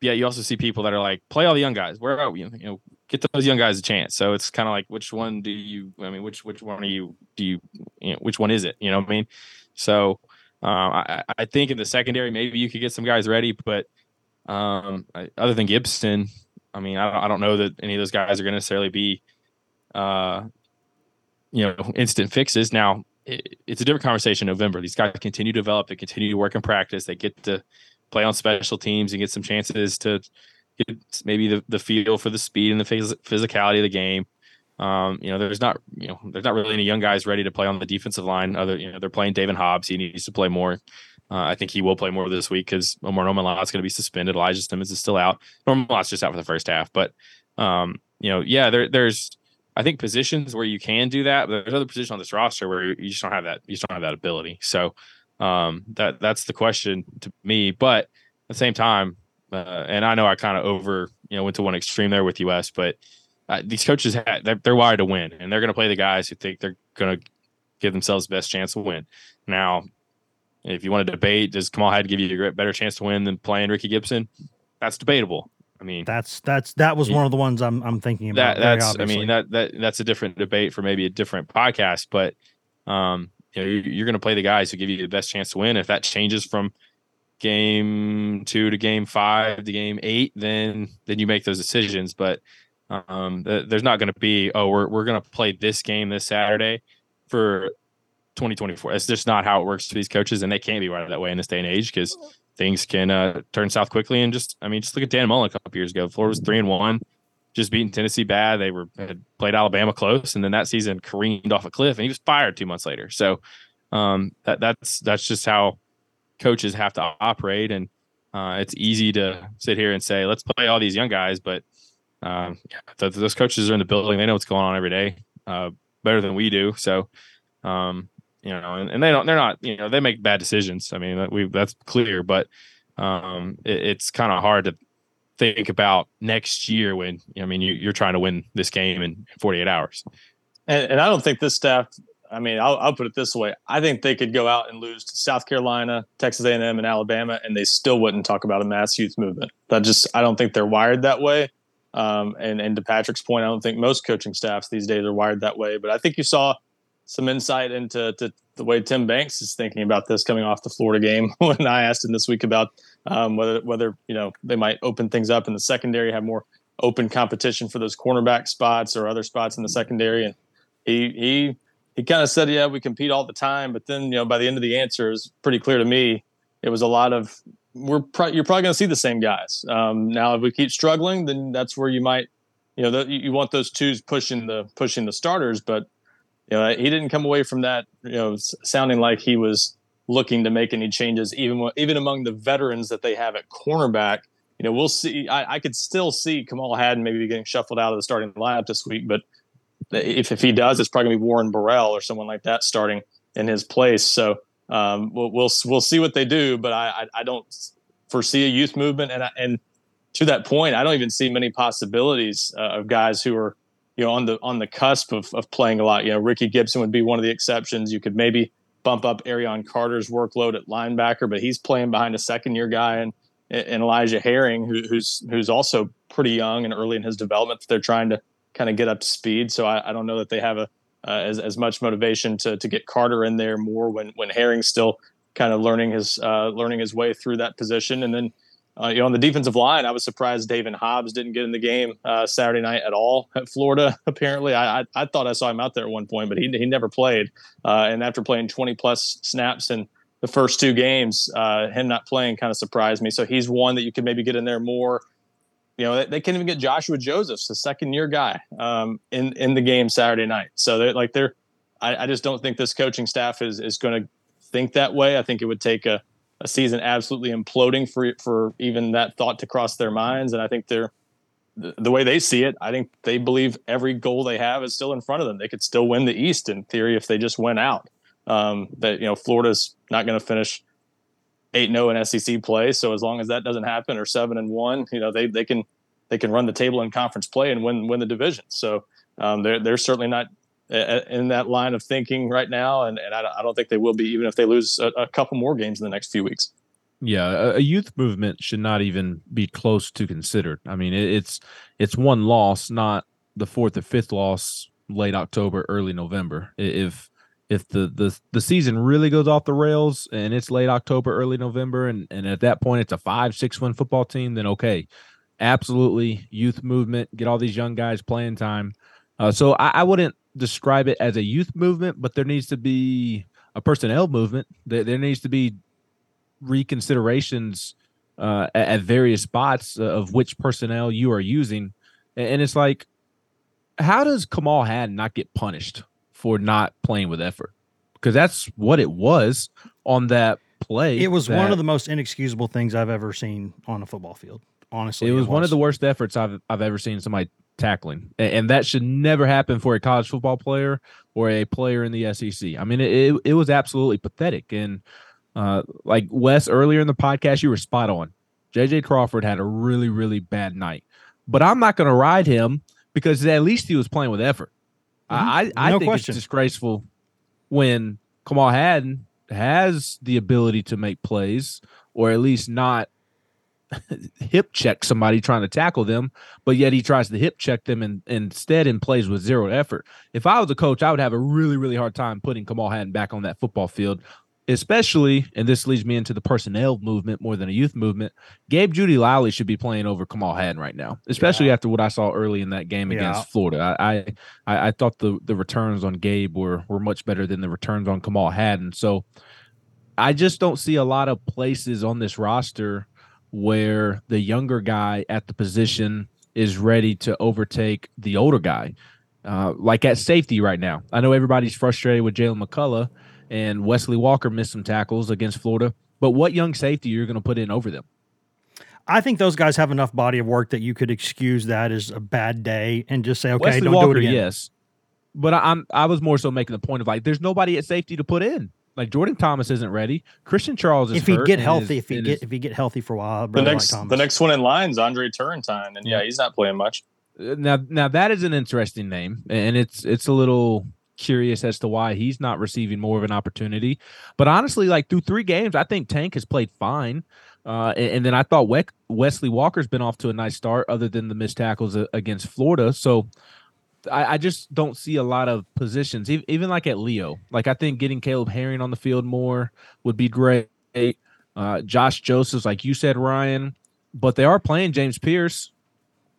Yeah, you also see people that are like, play all the young guys. Where are we? You know, get those young guys a chance. So it's kind of like, which one do you? I mean, which which one are you? Do you? you know, which one is it? You know what I mean? So uh, I, I think in the secondary, maybe you could get some guys ready, but um, I, other than Gibson, I mean, I, I don't know that any of those guys are going to necessarily be, uh, you know, instant fixes. Now, it, it's a different conversation in November. These guys continue to develop, they continue to work in practice, they get to play on special teams and get some chances to get maybe the, the feel for the speed and the phys- physicality of the game. Um, you know, there's not, you know, there's not really any young guys ready to play on the defensive line. Other, you know, they're playing David Hobbs. He needs to play more. Uh, I think he will play more this week because Omar Norman is going to be suspended. Elijah Simmons is still out. Norman-Lott's just out for the first half. But, um, you know, yeah, there, there's, I think positions where you can do that, but there's other positions on this roster where you just don't have that. You just don't have that ability. So um, that that's the question to me. But at the same time, uh, and I know I kind of over, you know, went to one extreme there with US, but uh, these coaches they're, they're wired to win, and they're going to play the guys who think they're going to give themselves the best chance to win. Now, if you want to debate, does Kamal Hadden give you a better chance to win than playing Ricky Gibson? That's debatable. I mean, that's that's that was one of the ones I'm I'm thinking about. That, that's I mean that that that's a different debate for maybe a different podcast, but um, you know, you're, you're going to play the guys who give you the best chance to win. If that changes from game two to game five to game eight, then then you make those decisions. But um, th- there's not going to be oh we're we're going to play this game this Saturday for 2024. It's just not how it works for these coaches, and they can't be right that way in this day and age because things can uh, turn south quickly. And just, I mean, just look at Dan Mullen a couple years ago. Florida was three and one, just beating Tennessee bad. They were had played Alabama close, and then that season careened off a cliff, and he was fired two months later. So um, that that's that's just how coaches have to operate, and uh, it's easy to sit here and say, let's play all these young guys, but um, those coaches are in the building. They know what's going on every day uh, better than we do. So um, you know, and, and they don't, they're not, you know, they make bad decisions. I mean, we that's clear, but um, it, it's kind of hard to think about next year when, I mean, you, are trying to win this game in 48 hours. And, and I don't think this staff, I mean, I'll, I'll, put it this way: I think they could go out and lose to South Carolina, Texas A&M, and Alabama, and they still wouldn't talk about a mass youth movement. That just, I don't think they're wired that way. Um, and and to Patrick's point, I don't think most coaching staffs these days are wired that way. But I think you saw some insight into the way Tim Banks is thinking about this coming off the Florida game when I asked him this week about um, whether whether you know they might open things up in the secondary, have more open competition for those cornerback spots or other spots in the secondary, and he he he kind of said, yeah, we compete all the time, but then you know by the end of the answer is pretty clear to me. It was a lot of we're pro- you're probably going to see the same guys. Um, now, if we keep struggling, then that's where you might, you know, you want those twos pushing the pushing the starters, but you know, he didn't come away from that, you know, sounding like he was looking to make any changes, even even among the veterans that they have at cornerback. You know, we'll see. I, I could still see Kamal Hadden maybe getting shuffled out of the starting lineup this week, but if, if he does, it's probably going to be Warren Burrell or someone like that starting in his place. So um, we'll, we'll we'll see what they do, but I I, I don't foresee a youth movement, and I, and to that point, I don't even see many possibilities uh, of guys who are you know on the on the cusp of, of playing a lot. You know, Ricky Gibson would be one of the exceptions. You could maybe bump up Arion Carter's workload at linebacker, but he's playing behind a second year guy and and Elijah Herring, who, who's who's also pretty young and early in his development. They're trying to kind of get up to speed. So I, I don't know that they have a uh, as as much motivation to to get Carter in there more when when Herring's still kind of learning his uh, learning his way through that position. And then uh, you know, on the defensive line, I was surprised David Hobbs didn't get in the game uh, Saturday night at all at Florida. Apparently, I, I, I thought I saw him out there at one point, but he he never played. Uh, and after playing 20 plus snaps in the first two games, uh, him not playing kind of surprised me. So he's one that you could maybe get in there more. You know, they, they can even get Joshua Josephs, the second year guy, um, in in the game Saturday night. So they're like they're. I, I just don't think this coaching staff is is going to think that way. I think it would take a, a season absolutely imploding for for even that thought to cross their minds. And I think they're the, the way they see it. I think they believe every goal they have is still in front of them. They could still win the East in theory if they just went out. Um, that you know Florida's not going to finish eight zero in SEC play. So as long as that doesn't happen, or seven and one, you know they they can they can run the table in conference play and win win the division. So um, they're they're certainly not in that line of thinking right now, and, and I, don't think they will be even if they lose a, a couple more games in the next few weeks. Yeah, a youth movement should not even be close to considered. I mean, it's it's one loss, not the fourth or fifth loss late October, early November. If if the the the season really goes off the rails and it's late October, early November, and and at that point it's a five six win football team, then okay, absolutely youth movement, get all these young guys playing time. Uh, so I, I, wouldn't describe it as a youth movement, but there needs to be a personnel movement. There, there needs to be reconsiderations uh, at, at, various spots of which personnel you are using, and, and it's like, how does Kamal Hadden not get punished for not playing with effort because that's what it was on that play. It was that, one of the most inexcusable things I've ever seen on a football field. Honestly, it was, it was. one of the worst efforts I've I've ever seen somebody tackling, and, and, that should never happen for a college football player or a player in the SEC. I mean, it it, it was absolutely pathetic. And uh, like Wes earlier in the podcast, you were spot on. JJ Crawford had a really really bad night, but I'm not going to ride him because at least he was playing with effort. Mm-hmm. I I no think question. it's disgraceful when Kamal Hadden has the ability to make plays or at least not hip check somebody trying to tackle them, but yet he tries to hip check them and instead and plays with zero effort. If I was a coach, I would have a really, really hard time putting Kamal Hadden back on that football field especially, and this leads me into the personnel movement more than a youth movement. Gabe Jeudy-Lally should be playing over Kamal Hadden right now, especially yeah. after what I saw early in that game against yeah. Florida. I, I I thought the the returns on Gabe were were much better than the returns on Kamal Hadden. So I just don't see a lot of places on this roster where the younger guy at the position is ready to overtake the older guy. Uh, like at safety right now. I know everybody's frustrated with Jaylen McCollough and Wesley Walker missed some tackles against Florida. But what young safety you're going to put in over them? I think those guys have enough body of work that you could excuse that as a bad day and just say, okay, Wesley don't Walker, do it again. Yes, but I, I'm I was more so making the point of like, there's nobody at safety to put in. Like Jordan Thomas isn't ready. Christian Charles is if he get healthy, if he get is, if he get healthy for a while. The next the next one in line is Andre Turrentine, and yeah, he's not playing much. Uh, now now that is an interesting name, and it's it's a little curious as to why he's not receiving more of an opportunity. But honestly, like through three games, I think Tank has played fine. Uh, and, and, then I thought we- Wesley Walker's been off to a nice start, other than the missed tackles against Florida. So I, I just don't see a lot of positions, even, like at Leo. Like I think getting Caleb Herring on the field more would be great. Uh, Josh Josephs, like you said, Ryan, but they are playing James Pearce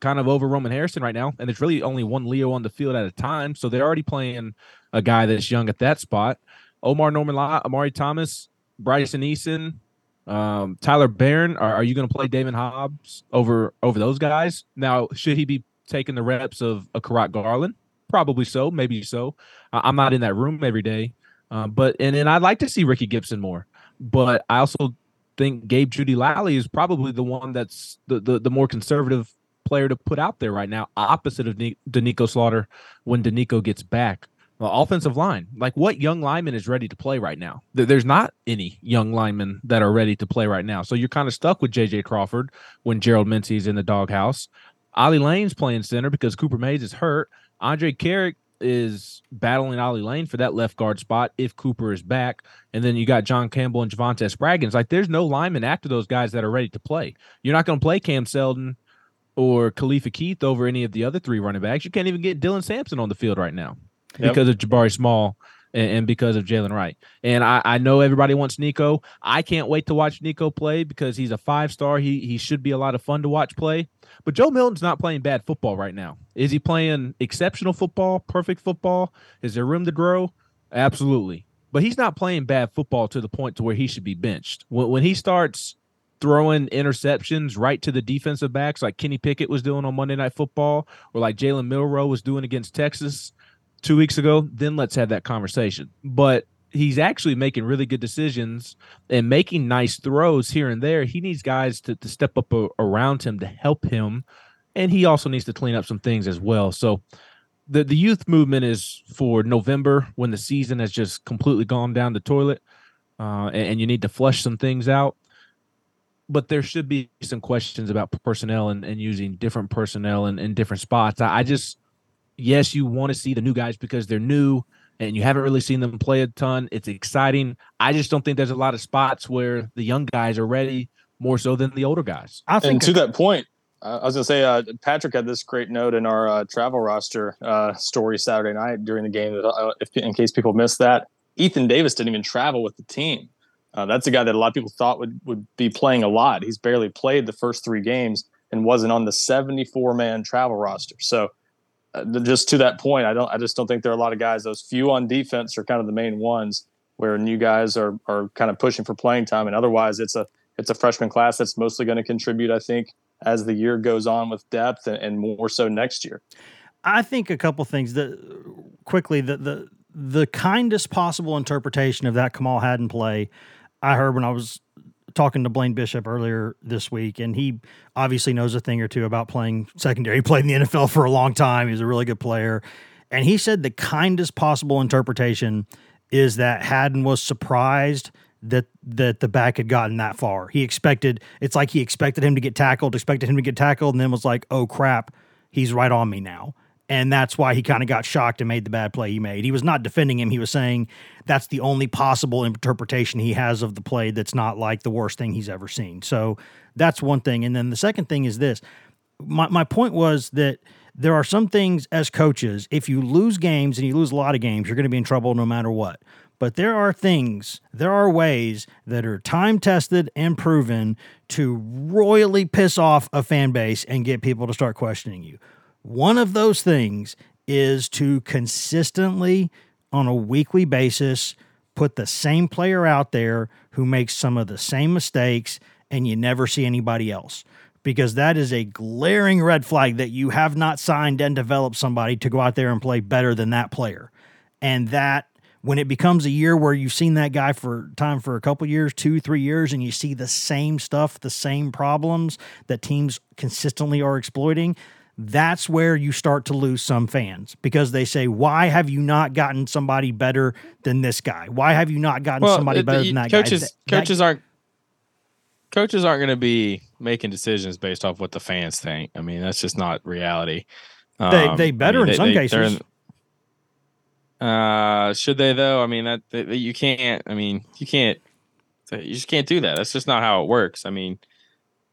kind of over Roman Harrison right now, and there's really only one Leo on the field at a time. So they're already playing a guy that's young at that spot. Omar Norman, Omari Thomas, Bryson Eason, um, Tyler Baron. Are, are you going to play David Hobbs over over those guys? Now, should he be taking the reps of a Kurott Garland? Probably so, maybe so. I'm not in that room every day, uh, but and then I'd like to see Ricky Gibson more. But I also think Gabe Jeudy-Lally is probably the one that's the, the, the more conservative player to put out there right now, opposite of Doneiko Slaughter when Doneiko gets back. Well, offensive line, like what young lineman is ready to play right now? There's not any young linemen that are ready to play right now. So you're kind of stuck with JJ Crawford when Gerald Mincey's in the doghouse. Ollie Lane's playing center because Cooper Mays is hurt. Andrej Karic is battling Ollie Lane for that left guard spot if Cooper is back. And then you got John Campbell and Javontez Spraggins. Like there's no linemen after those guys that are ready to play. You're not going to play Cam Seldon or Khalifa Keith over any of the other three running backs. You can't even get Dylan Sampson on the field right now yep. because of Jabari Small and, and because of Jaylen Wright. And I, I, know everybody wants Nico. I can't wait to watch Nico play because he's a five star. He he should be a lot of fun to watch play. But Joe Milton's not playing bad football right now. Is he playing exceptional football, perfect football? Is there room to grow? Absolutely. but he's not playing bad football to the point to where he should be benched. When, when he starts throwing interceptions right to the defensive backs, like Kenny Pickett was doing on Monday Night Football, or like Jalen Milroe was doing against Texas two weeks ago, then let's have that conversation. But he's actually making really good decisions and making nice throws here and there. He needs guys to, to step up a, around him to help him. And he also needs to clean up some things as well. So the, the youth movement is for November when the season has just completely gone down the toilet uh, and, and you need to flush some things out. But there should be some questions about personnel and, and using different personnel in, in different spots. I, I just, yes, you want to see the new guys because they're new and you haven't really seen them play a ton. It's exciting. I just don't think there's a lot of spots where the young guys are ready more so than the older guys. I think and to that point, uh, I was going to say, uh, Patrick had this great note in our uh, travel roster uh, story Saturday night during the game. That, uh, if, in case people missed that, Ethan Davis didn't even travel with the team. Uh, that's a guy that a lot of people thought would, would be playing a lot. He's barely played the first three games and wasn't on the 74 man travel roster. So uh, just to that point, I don't. I just don't think there are a lot of guys. Those few on defense are kind of the main ones where new guys are are kind of pushing for playing time, and otherwise, it's a it's a freshman class that's mostly going to contribute. I think as the year goes on with depth and, and more so next year. I think a couple things that quickly the the the kindest possible interpretation of that Kamal Hadden play I heard when I was talking to Blaine Bishop earlier this week, and he obviously knows a thing or two about playing secondary. He played in the NFL for a long time. He's a really good player. And he said the kindest possible interpretation is that Hadden was surprised that that the back had gotten that far. He expected it's like he expected him to get tackled, expected him to get tackled, and then was like, oh crap, he's right on me now and that's why he kind of got shocked and made the bad play he made. He was not defending him. He was saying that's the only possible interpretation he has of the play that's not like the worst thing he's ever seen. So that's one thing. And then the second thing is this. My my point was that there are some things as coaches, if you lose games and you lose a lot of games, you're going to be in trouble no matter what. But there are things, there are ways that are time tested and proven to royally piss off a fan base and get people to start questioning you. One of those things is to consistently, on a weekly basis, put the same player out there who makes some of the same mistakes and you never see anybody else. Because that is a glaring red flag that you have not signed and developed somebody to go out there and play better than that player. And that when it becomes a year where you've seen that guy for time for a couple years, two, three years, and you see the same stuff, the same problems that teams consistently are exploiting, that's where you start to lose some fans because they say, "Why have you not gotten somebody better than this guy? Why have you not gotten well, somebody better than that coaches, guy?" Coaches that, aren't coaches aren't going to be making decisions based off what the fans think. I mean, that's just not reality. They um, they better I mean, in some they, cases. Uh, should they though? I mean, that, that you can't. I mean, you can't. You just can't do that. That's just not how it works. I mean,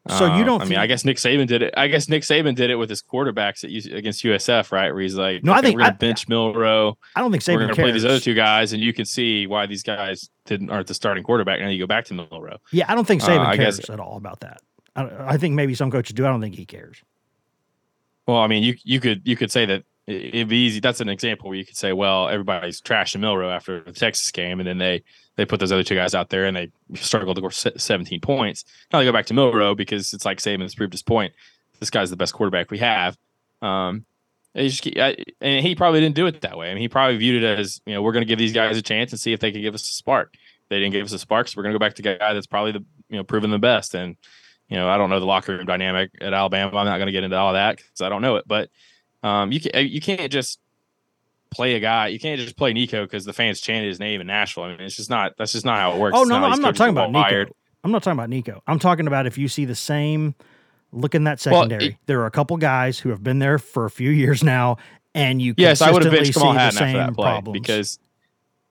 so you don't? Uh, I mean, I guess Nick Saban did it. I guess Nick Saban did it with his quarterbacks at, against USF, right? Where he's like, "No, okay, I think we're gonna I, bench Milroe. I don't think Saban we're gonna cares. play these other two guys, and you can see why these guys didn't aren't the starting quarterback. Now you go back to Milroe. Yeah, I don't think Saban uh, cares guess, at all about that. I, I think maybe some coaches do. I don't think he cares. Well, I mean, you you could you could say that it'd be easy. That's an example where you could say, well, everybody's trashing Milroe after the Texas game, and then they they put those other two guys out there and they struggled to score 17 points. Now they go back to Milroe because it's like Saban's proved his point. This guy's the best quarterback we have. Um, just, I, and he probably didn't do it that way. I mean, he probably viewed it as, you know, we're going to give these guys a chance and see if they can give us a spark. They didn't give us a spark, so we're going to go back to a guy that's probably the, you know, proven the best. And, you know, I don't know the locker room dynamic at Alabama. I'm not going to get into all that because I don't know it. But um, you can you can't just play a guy. You can't just play Nico because the fans chanted his name in Nashville. I mean, it's just not. That's just not how it works. Oh no, no I'm not talking about Nico. I'm not talking about Nico. I'm talking about if you see the same look in that secondary. Well, it, there are a couple guys who have been there for a few years now, and you yes, I would have benched Kamal Hadden after that play problems. because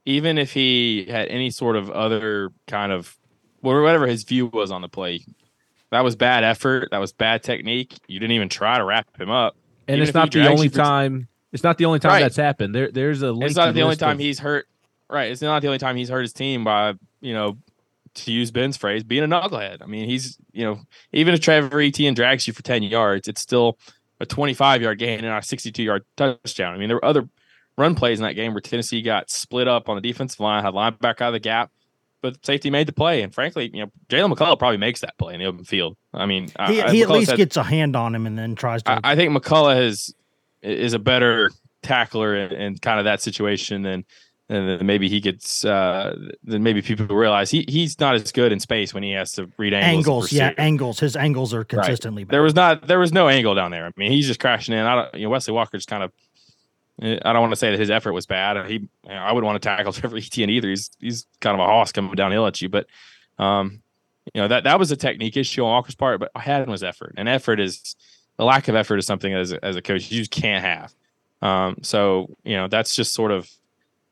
even if he had any sort of other kind of or whatever his view was on the play, that was bad effort. That was bad technique. You didn't even try to wrap him up. And even it's not the only time it's not the only time right. that's happened. There, there's a. It's not the only time of... he's hurt. Right. It's not the only time he's hurt his team by you know, to use Ben's phrase, being a knucklehead. I mean, he's you know, even if Trevor Etienne drags you for ten yards, it's still a 25 yard gain and a 62 yard touchdown. I mean, there were other run plays in that game where Tennessee got split up on the defensive line, had linebacker out of the gap, but safety made the play. And frankly, you know, Jaylen McCollough probably makes that play in the open field. I mean, he, I, he at least said- gets a hand on him and then tries to. I, I think McCollough is is a better tackler in, in kind of that situation than and then maybe he gets uh then maybe people realize he he's not as good in space when he has to read angles. angles, yeah, angles. His angles are Right. consistently There was not there was no angle down there. I mean, he's just crashing in. I don't you know Wesley walker's kind of I don't want to say that his effort was bad. He I wouldn't want to tackle Trevor Etienne either. He's he's kind of a hoss coming downhill at you, but um you know that that was a technique issue on Walker's part, but had was effort. And effort is the lack of effort is something as a, as a coach you just can't have. Um so, you know, that's just sort of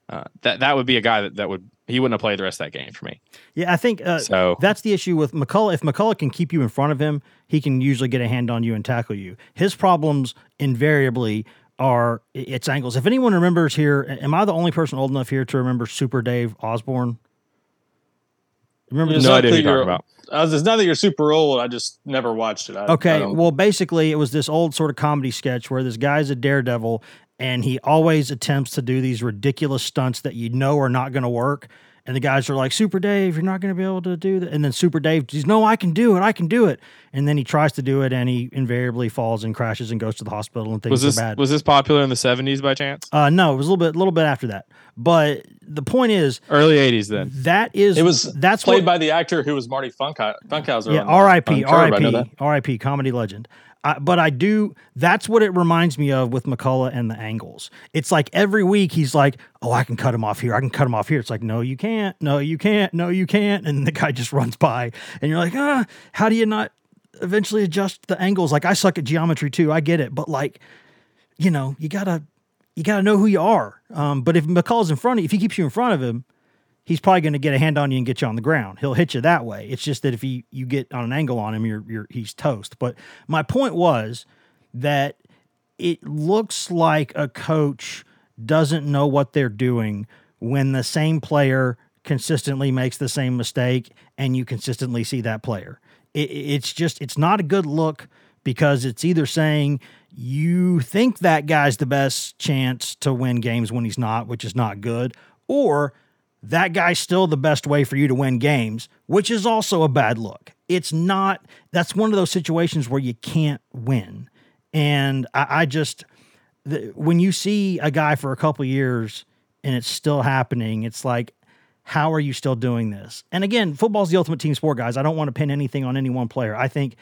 uh, that that would be a guy that, that would he wouldn't have played the rest of that game for me. Yeah, I think uh, So- that's the issue with McCollough. If McCollough can keep you in front of him, he can usually get a hand on you and tackle you. His problems invariably are its angles. If anyone remembers here, am I the only person old enough here to remember Super Dave Osborne? Remember It's this? not that you're- I was, it's not that you're super old. I just never watched it. I, I Okay, don't- well, basically, it was this old sort of comedy sketch where this guy's a daredevil and he always attempts to do these ridiculous stunts that you know are not going to work. And the guys are like, Super Dave, you're not going to be able to do that. And then Super Dave, he's, no, I can do it. I can do it. And then he tries to do it and he invariably falls and crashes and goes to the hospital and things Was this are bad. was this popular in the seventies by chance? uh, no, it was a little bit, little bit after that. But the point is, Early eighties then. that is, it was that's played what, by the actor who was Marty Funkhau- Funkhauser. yeah, R.I.P. on Curb, I know that. R.I.P. R.I.P. Comedy legend. I, but I do. That's what it reminds me of with McCollough and the angles. It's like every week he's like, "Oh, I can cut him off here. I can cut him off here." It's like, "No, you can't. No, you can't. No, you can't." And the guy just runs by, and you're like, "Ah, how do you not eventually adjust the angles?" Like I suck at geometry too. I get it, but like, you know, you gotta you gotta know who you are. Um, but if McCollough's in front of you, if he keeps you in front of him, he's probably going to get a hand on you and get you on the ground. He'll hit you that way. It's just that if he you get on an angle on him, you're you're he's toast. But my point was that it looks like a coach doesn't know what they're doing when the same player consistently makes the same mistake and you consistently see that player. It, it's just it's not a good look because it's either saying you think that guy's the best chance to win games when he's not, which is not good, or that guy's still the best way for you to win games, which is also a bad look. It's not, that's one of those situations where you can't win. And I, I just, the, when you see a guy for a couple years and it's still happening, it's like, how are you still doing this? And again, football's the ultimate team sport, guys. I don't want to pin anything on any one player. I think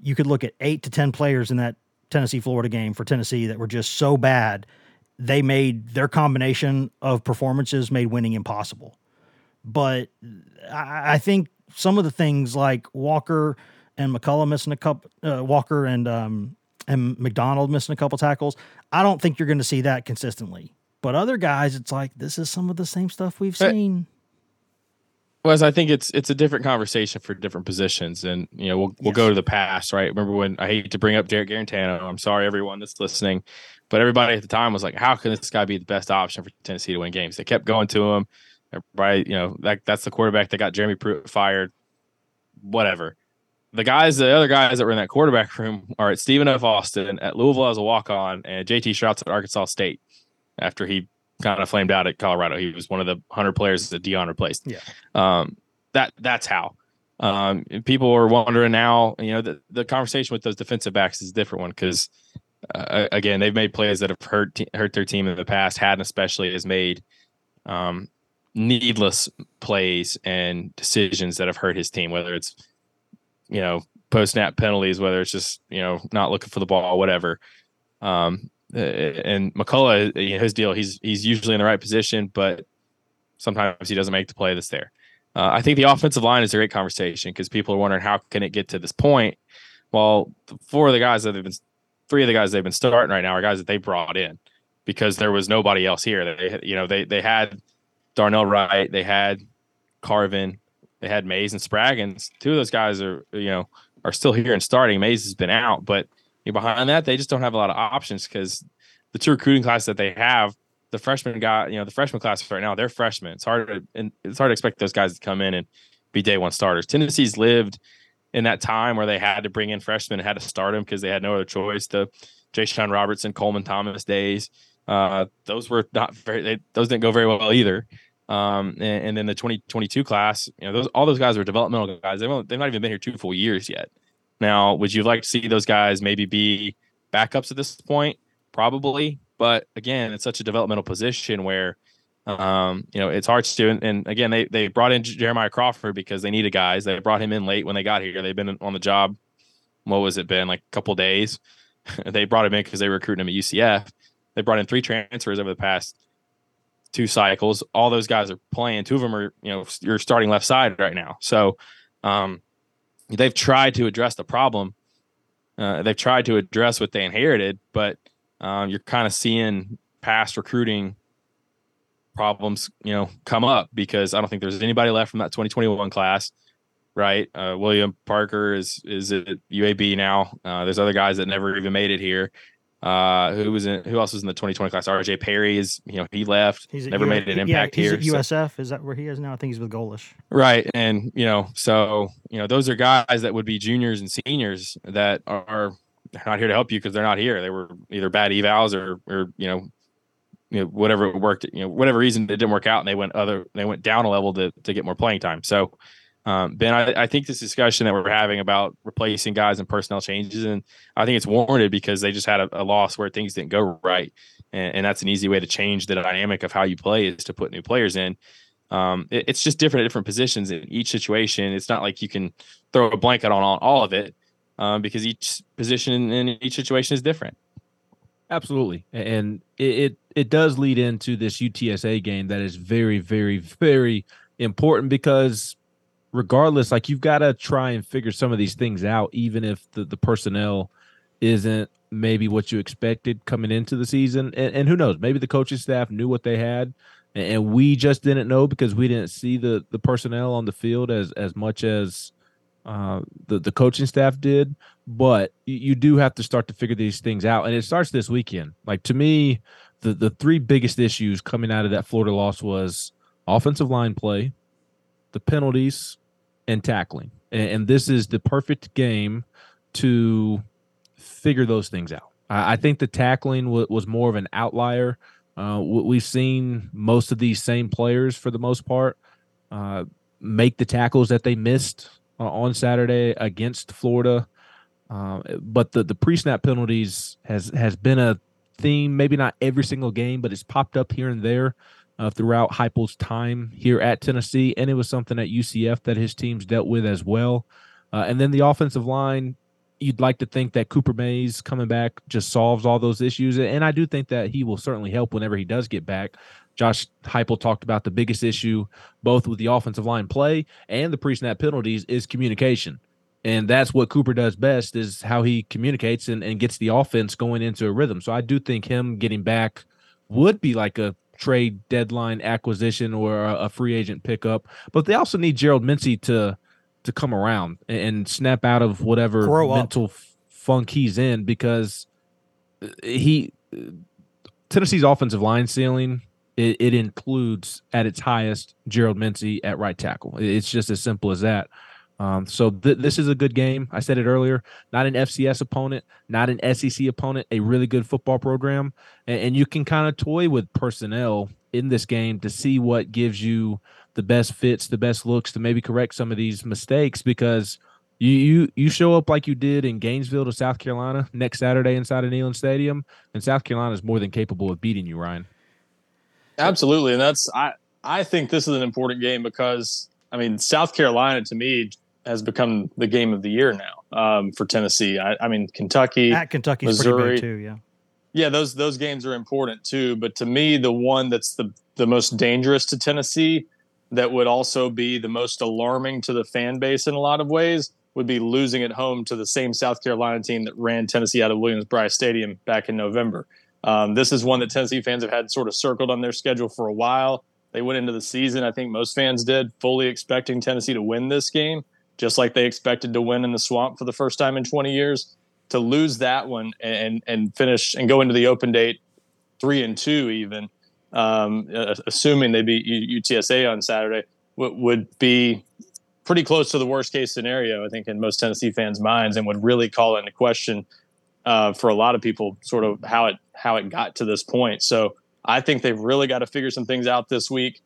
you could look at eight to 10 players in that Tennessee Florida game for Tennessee that were just so bad. They made their combination of performances made winning impossible. But I, I think some of the things like Walker and McCollough missing a couple, uh, Walker and um, and McDonald missing a couple tackles. I don't think you're going to see that consistently. But other guys, it's like this is some of the same stuff we've seen. Wes, I think it's it's a different conversation for different positions, and you know we'll we'll go to the past, right? Remember when I hate to bring up Jarrett Guarantano? I'm sorry, everyone that's listening, but everybody at the time was like, "How can this guy be the best option for Tennessee to win games?" They kept going to him. Everybody, you know, that that's the quarterback that got Jeremy Pruitt fired. Whatever. The guys, the other guys that were in that quarterback room are at Stephen F. Austin at Louisville as a walk on, and JT Shrout's at Arkansas State after he kind of flamed out at Colorado. He was one of the hundred players that Deion replaced. Yeah. Um, that that's how. Um, people are wondering now. You know, the, the conversation with those defensive backs is a different one because, uh, again, they've made plays that have hurt te- hurt their team in the past. Hadden especially has made um, needless plays and decisions that have hurt his team. Whether it's you know post snap penalties, whether it's just you know not looking for the ball, whatever. Um, and McCollough, you know, his deal, he's he's usually in the right position, but sometimes he doesn't make the play that's there. Uh, I think the offensive line is a great conversation because people are wondering how can it get to this point. Well, four of the guys that have been, three of the guys they've been starting right now are guys that they brought in because there was nobody else here. They, you know, they they had Darnell Wright, they had Carvin, they had Mays and Spraggins. Two of those guys are, you know, are still here and starting. Mays has been out, but behind that, they just don't have a lot of options because the two recruiting classes that they have, the freshman guy, you know, the freshman class right now, they're freshmen. It's hard to and it's hard to expect those guys to come in and be day one starters. Tennessee's lived in that time where they had to bring in freshmen and had to start them because they had no other choice. The Jashon Robertson, Coleman Thomas days. uh, those were not very. They, those didn't go very well either. Um, and, and, then the 2022 class, you know, those all those guys are developmental guys. They've, they've not even been here two full years yet. Now, would you like to see those guys maybe be backups at this point? Probably, but again, it's such a developmental position where, um, you know, it's hard to. And, and again, they they brought in Jeremiah Crawford because they needed guys. They brought him in late when they got here. They've been on the job. What was it been like a couple days? they brought him in because they were recruiting him at UCF. They brought in three transfers over the past two cycles. All those guys are playing. Two of them are, you know, you're starting left side right now. So um, they've tried to address the problem. Uh, they've tried to address what they inherited, but um, you're kind of seeing past recruiting problems, you know, come up because I don't think there's anybody left from that 2021 class. Right, uh, William Parker is is at UAB now. Uh, there's other guys that never even made it here. Uh, who was in? Who else was in the 2020 class? RJ Perry is. You know, he left. He's never U- made an impact yeah, here. He's at USF. So. Is that where he is now? I think he's with Golesh. Right, and you know, so you know, those are guys that would be juniors and seniors that are not here to help you because they're not here. They were either bad evals or, or you know, you know, whatever worked. You know, whatever reason it didn't work out, and they went other. They went down a level to to get more playing time. So um, ben, I, I, think this discussion that we're having about replacing guys and personnel changes, and I think it's warranted because they just had a, a loss where things didn't go right, and, and, that's an easy way to change the dynamic of how you play is to put new players in. Um, it, it's just different at different positions in each situation. It's not like you can throw a blanket on all, all of it um, because each position in each situation is different. Absolutely, and it, it it does lead into this UTSA game that is very, very, very important because regardless, like you've got to try and figure some of these things out, even if the, the personnel isn't maybe what you expected coming into the season. And, and who knows, maybe the coaching staff knew what they had and we just didn't know because we didn't see the the personnel on the field as as much as uh, the the coaching staff did. But you, you, do have to start to figure these things out, and it starts this weekend. Like to me, the the three biggest issues coming out of that Florida loss was offensive line play, the penalties, and tackling. And, and this is the perfect game to figure those things out. I, I think the tackling w- was more of an outlier. Uh, we've seen most of these same players for the most part uh, make the tackles that they missed uh, on Saturday against Florida. Uh, but the, the pre-snap penalties has has been a theme, maybe not every single game, but it's popped up here and there uh, throughout Heupel's time here at Tennessee, and it was something at UCF that his teams dealt with as well. Uh, and then the offensive line, you'd like to think that Cooper Mays coming back just solves all those issues, and I do think that he will certainly help whenever he does get back. Josh Heupel talked about the biggest issue, both with the offensive line play and the pre-snap penalties, is communication and that's what Cooper does best is how he communicates and, and gets the offense going into a rhythm. So I do think him getting back would be like a trade deadline acquisition or a, free agent pickup, but they also need Gerald Mincey to to come around and, and snap out of whatever Grow mental funk he's in because uh, he Tennessee's offensive line ceiling it, it, includes at its highest Gerald Mincey at right tackle. It's just as simple as that. Um, so th- this is a good game. I said it earlier. Not an FCS opponent, not an SEC opponent. A really good football program, and, and you can kind of toy with personnel in this game to see what gives you the best fits, the best looks to maybe correct some of these mistakes because you you you show up like you did in Gainesville to South Carolina next Saturday inside of Neyland Stadium, and South Carolina is more than capable of beating you, Ryan. Absolutely, and that's I I think this is an important game because I mean South Carolina to me has become the game of the year now um, for Tennessee. I, I, mean, Kentucky, at Kentucky, Missouri too. Yeah, yeah, those those games are important too. But to me, the one that's the the most dangerous to Tennessee, that would also be the most alarming to the fan base in a lot of ways, would be losing at home to the same South Carolina team that ran Tennessee out of Williams-Brice Stadium back in November. Um, this is one that Tennessee fans have had sort of circled on their schedule for a while. They went into the season, I think most fans did, fully expecting Tennessee to win this game just like they expected to win in the swamp for the first time in 20 years. To lose that one and and finish and go into the open date three and two, even um, assuming they beat UTSA on Saturday, w- would be pretty close to the worst case scenario, I think, in most Tennessee fans' minds, and would really call into question uh, for a lot of people, sort of how it how it got to this point. So I think they've really got to figure some things out this week.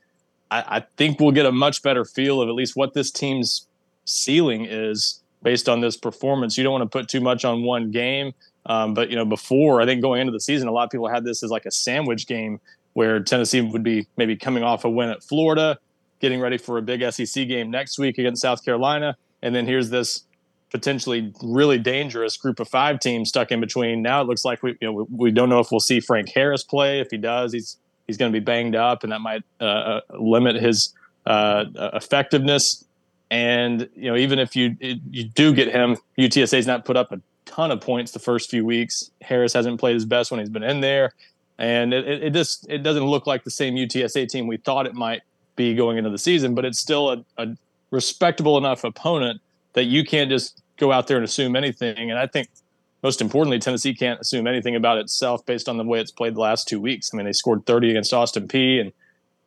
I, I think we'll get a much better feel of at least what this team's ceiling is based on this performance. You don't want to put too much on one game. Um, but you know, before I think going into the season, a lot of people had this as like a sandwich game where Tennessee would be maybe coming off a win at Florida, getting ready for a big SEC game next week against South Carolina, and then here's this potentially really dangerous group of five teams stuck in between. Now it looks like we you know we, we don't know if we'll see Frank Harris play. If he does, he's he's going to be banged up, and that might uh, uh, limit his uh, effectiveness. And you know, even if you you do get him, UTSA's not put up a ton of points the first few weeks. Harris hasn't played his best when he's been in there, and it, it, it just it doesn't look like the same UTSA team we thought it might be going into the season. But it's still a, a respectable enough opponent that you can't just go out there and assume anything. And I think most importantly, Tennessee can't assume anything about itself based on the way it's played the last two weeks. I mean, they scored 30 against Austin Peay and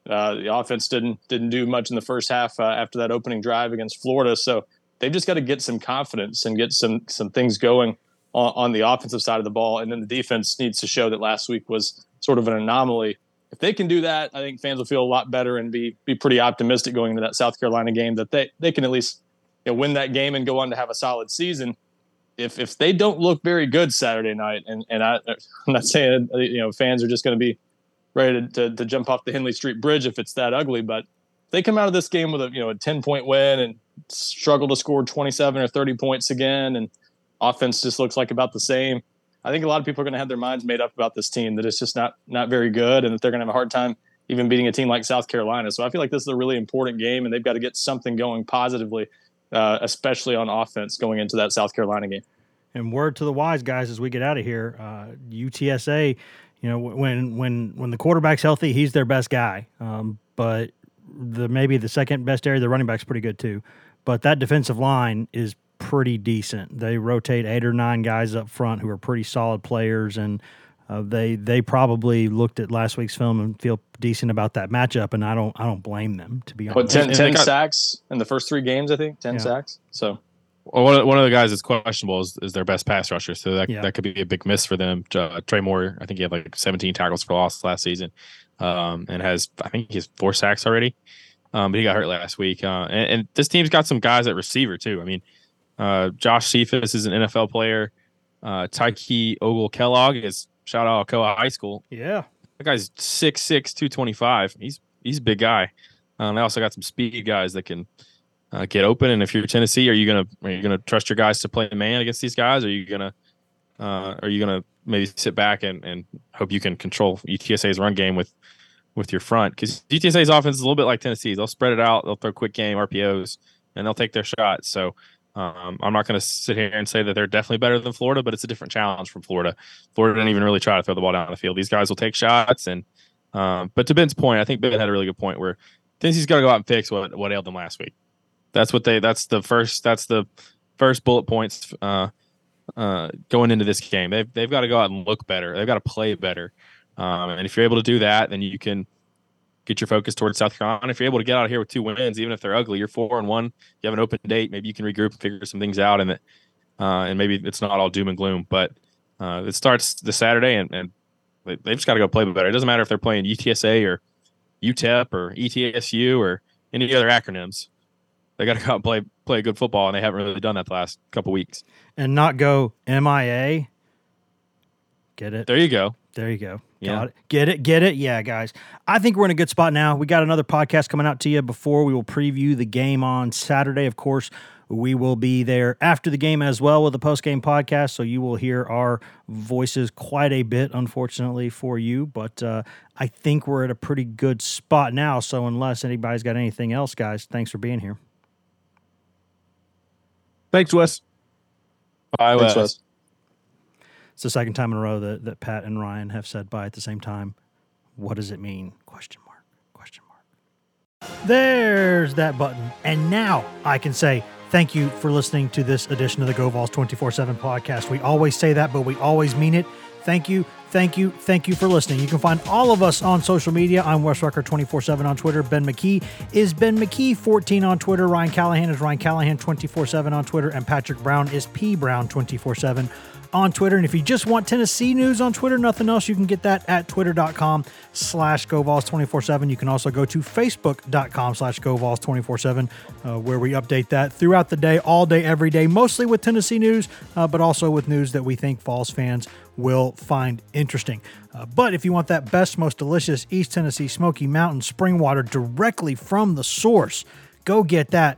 uh, the offense didn't didn't do much in the first half uh, after that opening drive against Florida. So they've just got to get some confidence and get some some things going on, on, the offensive side of the ball, and then the defense needs to show that last week was sort of an anomaly. If they can do that, I think fans will feel a lot better and be be pretty optimistic going into that South Carolina game that they they can at least you know, win that game and go on to have a solid season. If if they don't look very good Saturday night, and and I, I'm not saying you know fans are just going to be ready to, to, to jump off the Henley Street Bridge if it's that ugly. But they come out of this game with a you know a 10 point win and struggle to score 27 or 30 points again, and offense just looks like about the same. I think a lot of people are going to have their minds made up about this team that it's just not not very good, and that they're going to have a hard time even beating a team like South Carolina. So I feel like this is a really important game, and they've got to get something going positively, uh, especially on offense going into that South Carolina game. And word to the wise guys as we get out of here, uh, UTSA you know, when when when the quarterback's healthy, he's their best guy. Um, but the maybe the second best area, the running back's pretty good too. But that defensive line is pretty decent. They rotate eight or nine guys up front who are pretty solid players, and uh, they they probably looked at last week's film and feel decent about that matchup. And I don't I don't blame them to be honest. But 10, 10 got, sacks in the first three games, I think ten yeah. sacks. So well, one of, one of the guys that's questionable is, is their best pass rusher, so that yeah. that could be a big miss for them. Uh, Trey Moore, I think he had like 17 tackles for loss last season, um, and has I think he has four sacks already. Um, but he got hurt last week, uh, and, and, this team's got some guys at receiver too. I mean, uh, Josh Cephus is an NFL player. Uh, Tykee Ogle-Kellogg is shout out Alcoa High School. Yeah, that guy's 6'6", 225. He's he's a big guy. Um, they also got some speed guys that can uh, get open. And if you're Tennessee, are you gonna are you gonna trust your guys to play man against these guys? Are you gonna uh, are you gonna maybe sit back and, and hope you can control UTSA's run game with with your front? Because UTSA's offense is a little bit like Tennessee's. They'll spread it out. They'll throw quick game RPOs, and they'll take their shots. So um, I'm not going to sit here and say that they're definitely better than Florida, but it's a different challenge from Florida. Florida didn't even really try to throw the ball down the field. These guys will take shots, and um, but to Ben's point, I think Ben had a really good point where Tennessee's got to go out and fix what what ailed them last week. That's what they. That's the first. That's the first bullet points uh, uh, going into this game. They've they've got to go out and look better. They've got to play better. Um, and if you're able to do that, then you can get your focus towards South Carolina. If you're able to get out of here with two wins, even if they're ugly, you're four and one. You have an open date. Maybe you can regroup and figure some things out, and that, uh, and maybe it's not all doom and gloom. But uh, it starts this Saturday, and, and they've just got to go play better. It doesn't matter if they're playing UTSA or UTEP or ETSU or any other acronyms they got to go out and play play good football, and they haven't really done that the last couple weeks. And not go MIA. Get it? There you go. There you go. Yeah. Got it. Get it? Get it? Yeah, guys. I think we're in a good spot now. We got another podcast coming out to you before we will preview the game on Saturday. Of course, we will be there after the game as well with a post game podcast. So you will hear our voices quite a bit, unfortunately, for you. But uh, I think we're at a pretty good spot now. So unless anybody's got anything else, guys, thanks for being here. Thanks, Wes. Bye, Wes. Wes. It's the second time in a row that, that Pat and Ryan have said bye at the same time. What does it mean? Question mark. Question mark. There's that button. And now I can say thank you for listening to this edition of the GoVols 24 7 podcast. We always say that, but we always mean it. Thank you Thank you. Thank you for listening. You can find all of us on social media. I'm Wes Rucker 24 7 on Twitter. Ben McKee is Ben McKee 14 on Twitter. Ryan Callahan is Ryan Callahan 24 7 on Twitter. And Patrick Brown is P Brown 24 7 on Twitter. And if you just want Tennessee news on Twitter, nothing else, you can get that at twitter.com slash GoVols247. You can also go to facebook.com slash GoVols247, uh, where we update that throughout the day, all day, every day, mostly with Tennessee news, uh, but also with news that we think Vols fans will find interesting. Uh, but if you want that best, most delicious East Tennessee Smoky Mountain spring water directly from the source, go get that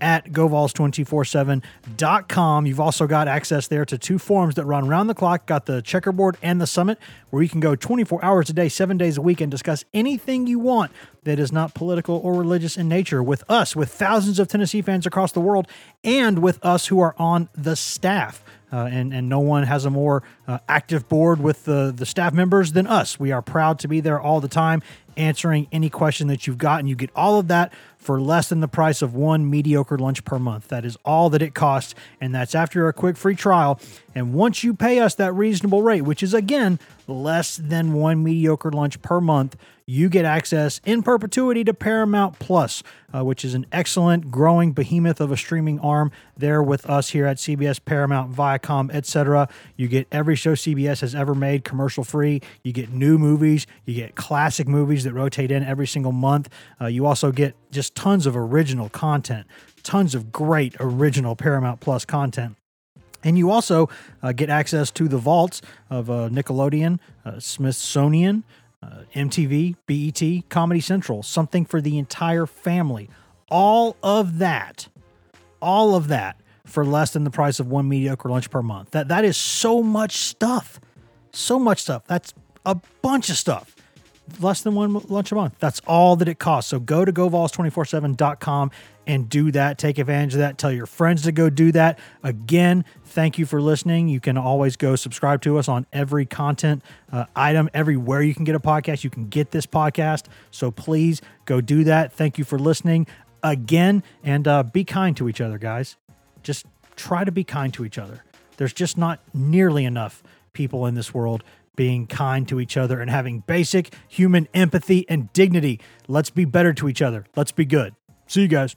at govols247.com. You've also got access there to two forums that run around the clock. Got the checkerboard and the summit, where you can go 24 hours a day, seven days a week, and discuss anything you want that is not political or religious in nature with us, with thousands of Tennessee fans across the world, and with us who are on the staff. Uh, and and no one has a more uh, active board with the the staff members than us. We are proud to be there all the time, answering any question that you've got, and you get all of that for less than the price of one mediocre lunch per month. That is all that it costs, and that's after a quick free trial. And once you pay us that reasonable rate, which is again less than one mediocre lunch per month, you get access in perpetuity to Paramount Plus, uh, which is an excellent growing behemoth of a streaming arm there with us here at CBS, Paramount, Viacom, etc. You get every show CBS has ever made commercial free. You get new movies. You get classic movies that rotate in every single month. Uh, you also get just tons of original content, tons of great original Paramount Plus content. And you also uh, get access to the vaults of uh, Nickelodeon, uh, Smithsonian, uh, MTV, BET, Comedy Central, something for the entire family. All of that, all of that for less than the price of one mediocre lunch per month. That that is so much stuff. So much stuff. That's a bunch of stuff. Less than one lunch a month. That's all that it costs. So go to govols247.com and do that. Take advantage of that. Tell your friends to go do that. Again, thank you for listening. You can always go subscribe to us on every content uh, item, everywhere you can get a podcast. You can get this podcast. So please go do that. Thank you for listening again and uh, be kind to each other, guys. Just try to be kind to each other. There's just not nearly enough people in this world being kind to each other and having basic human empathy and dignity. Let's be better to each other. Let's be good. See you guys.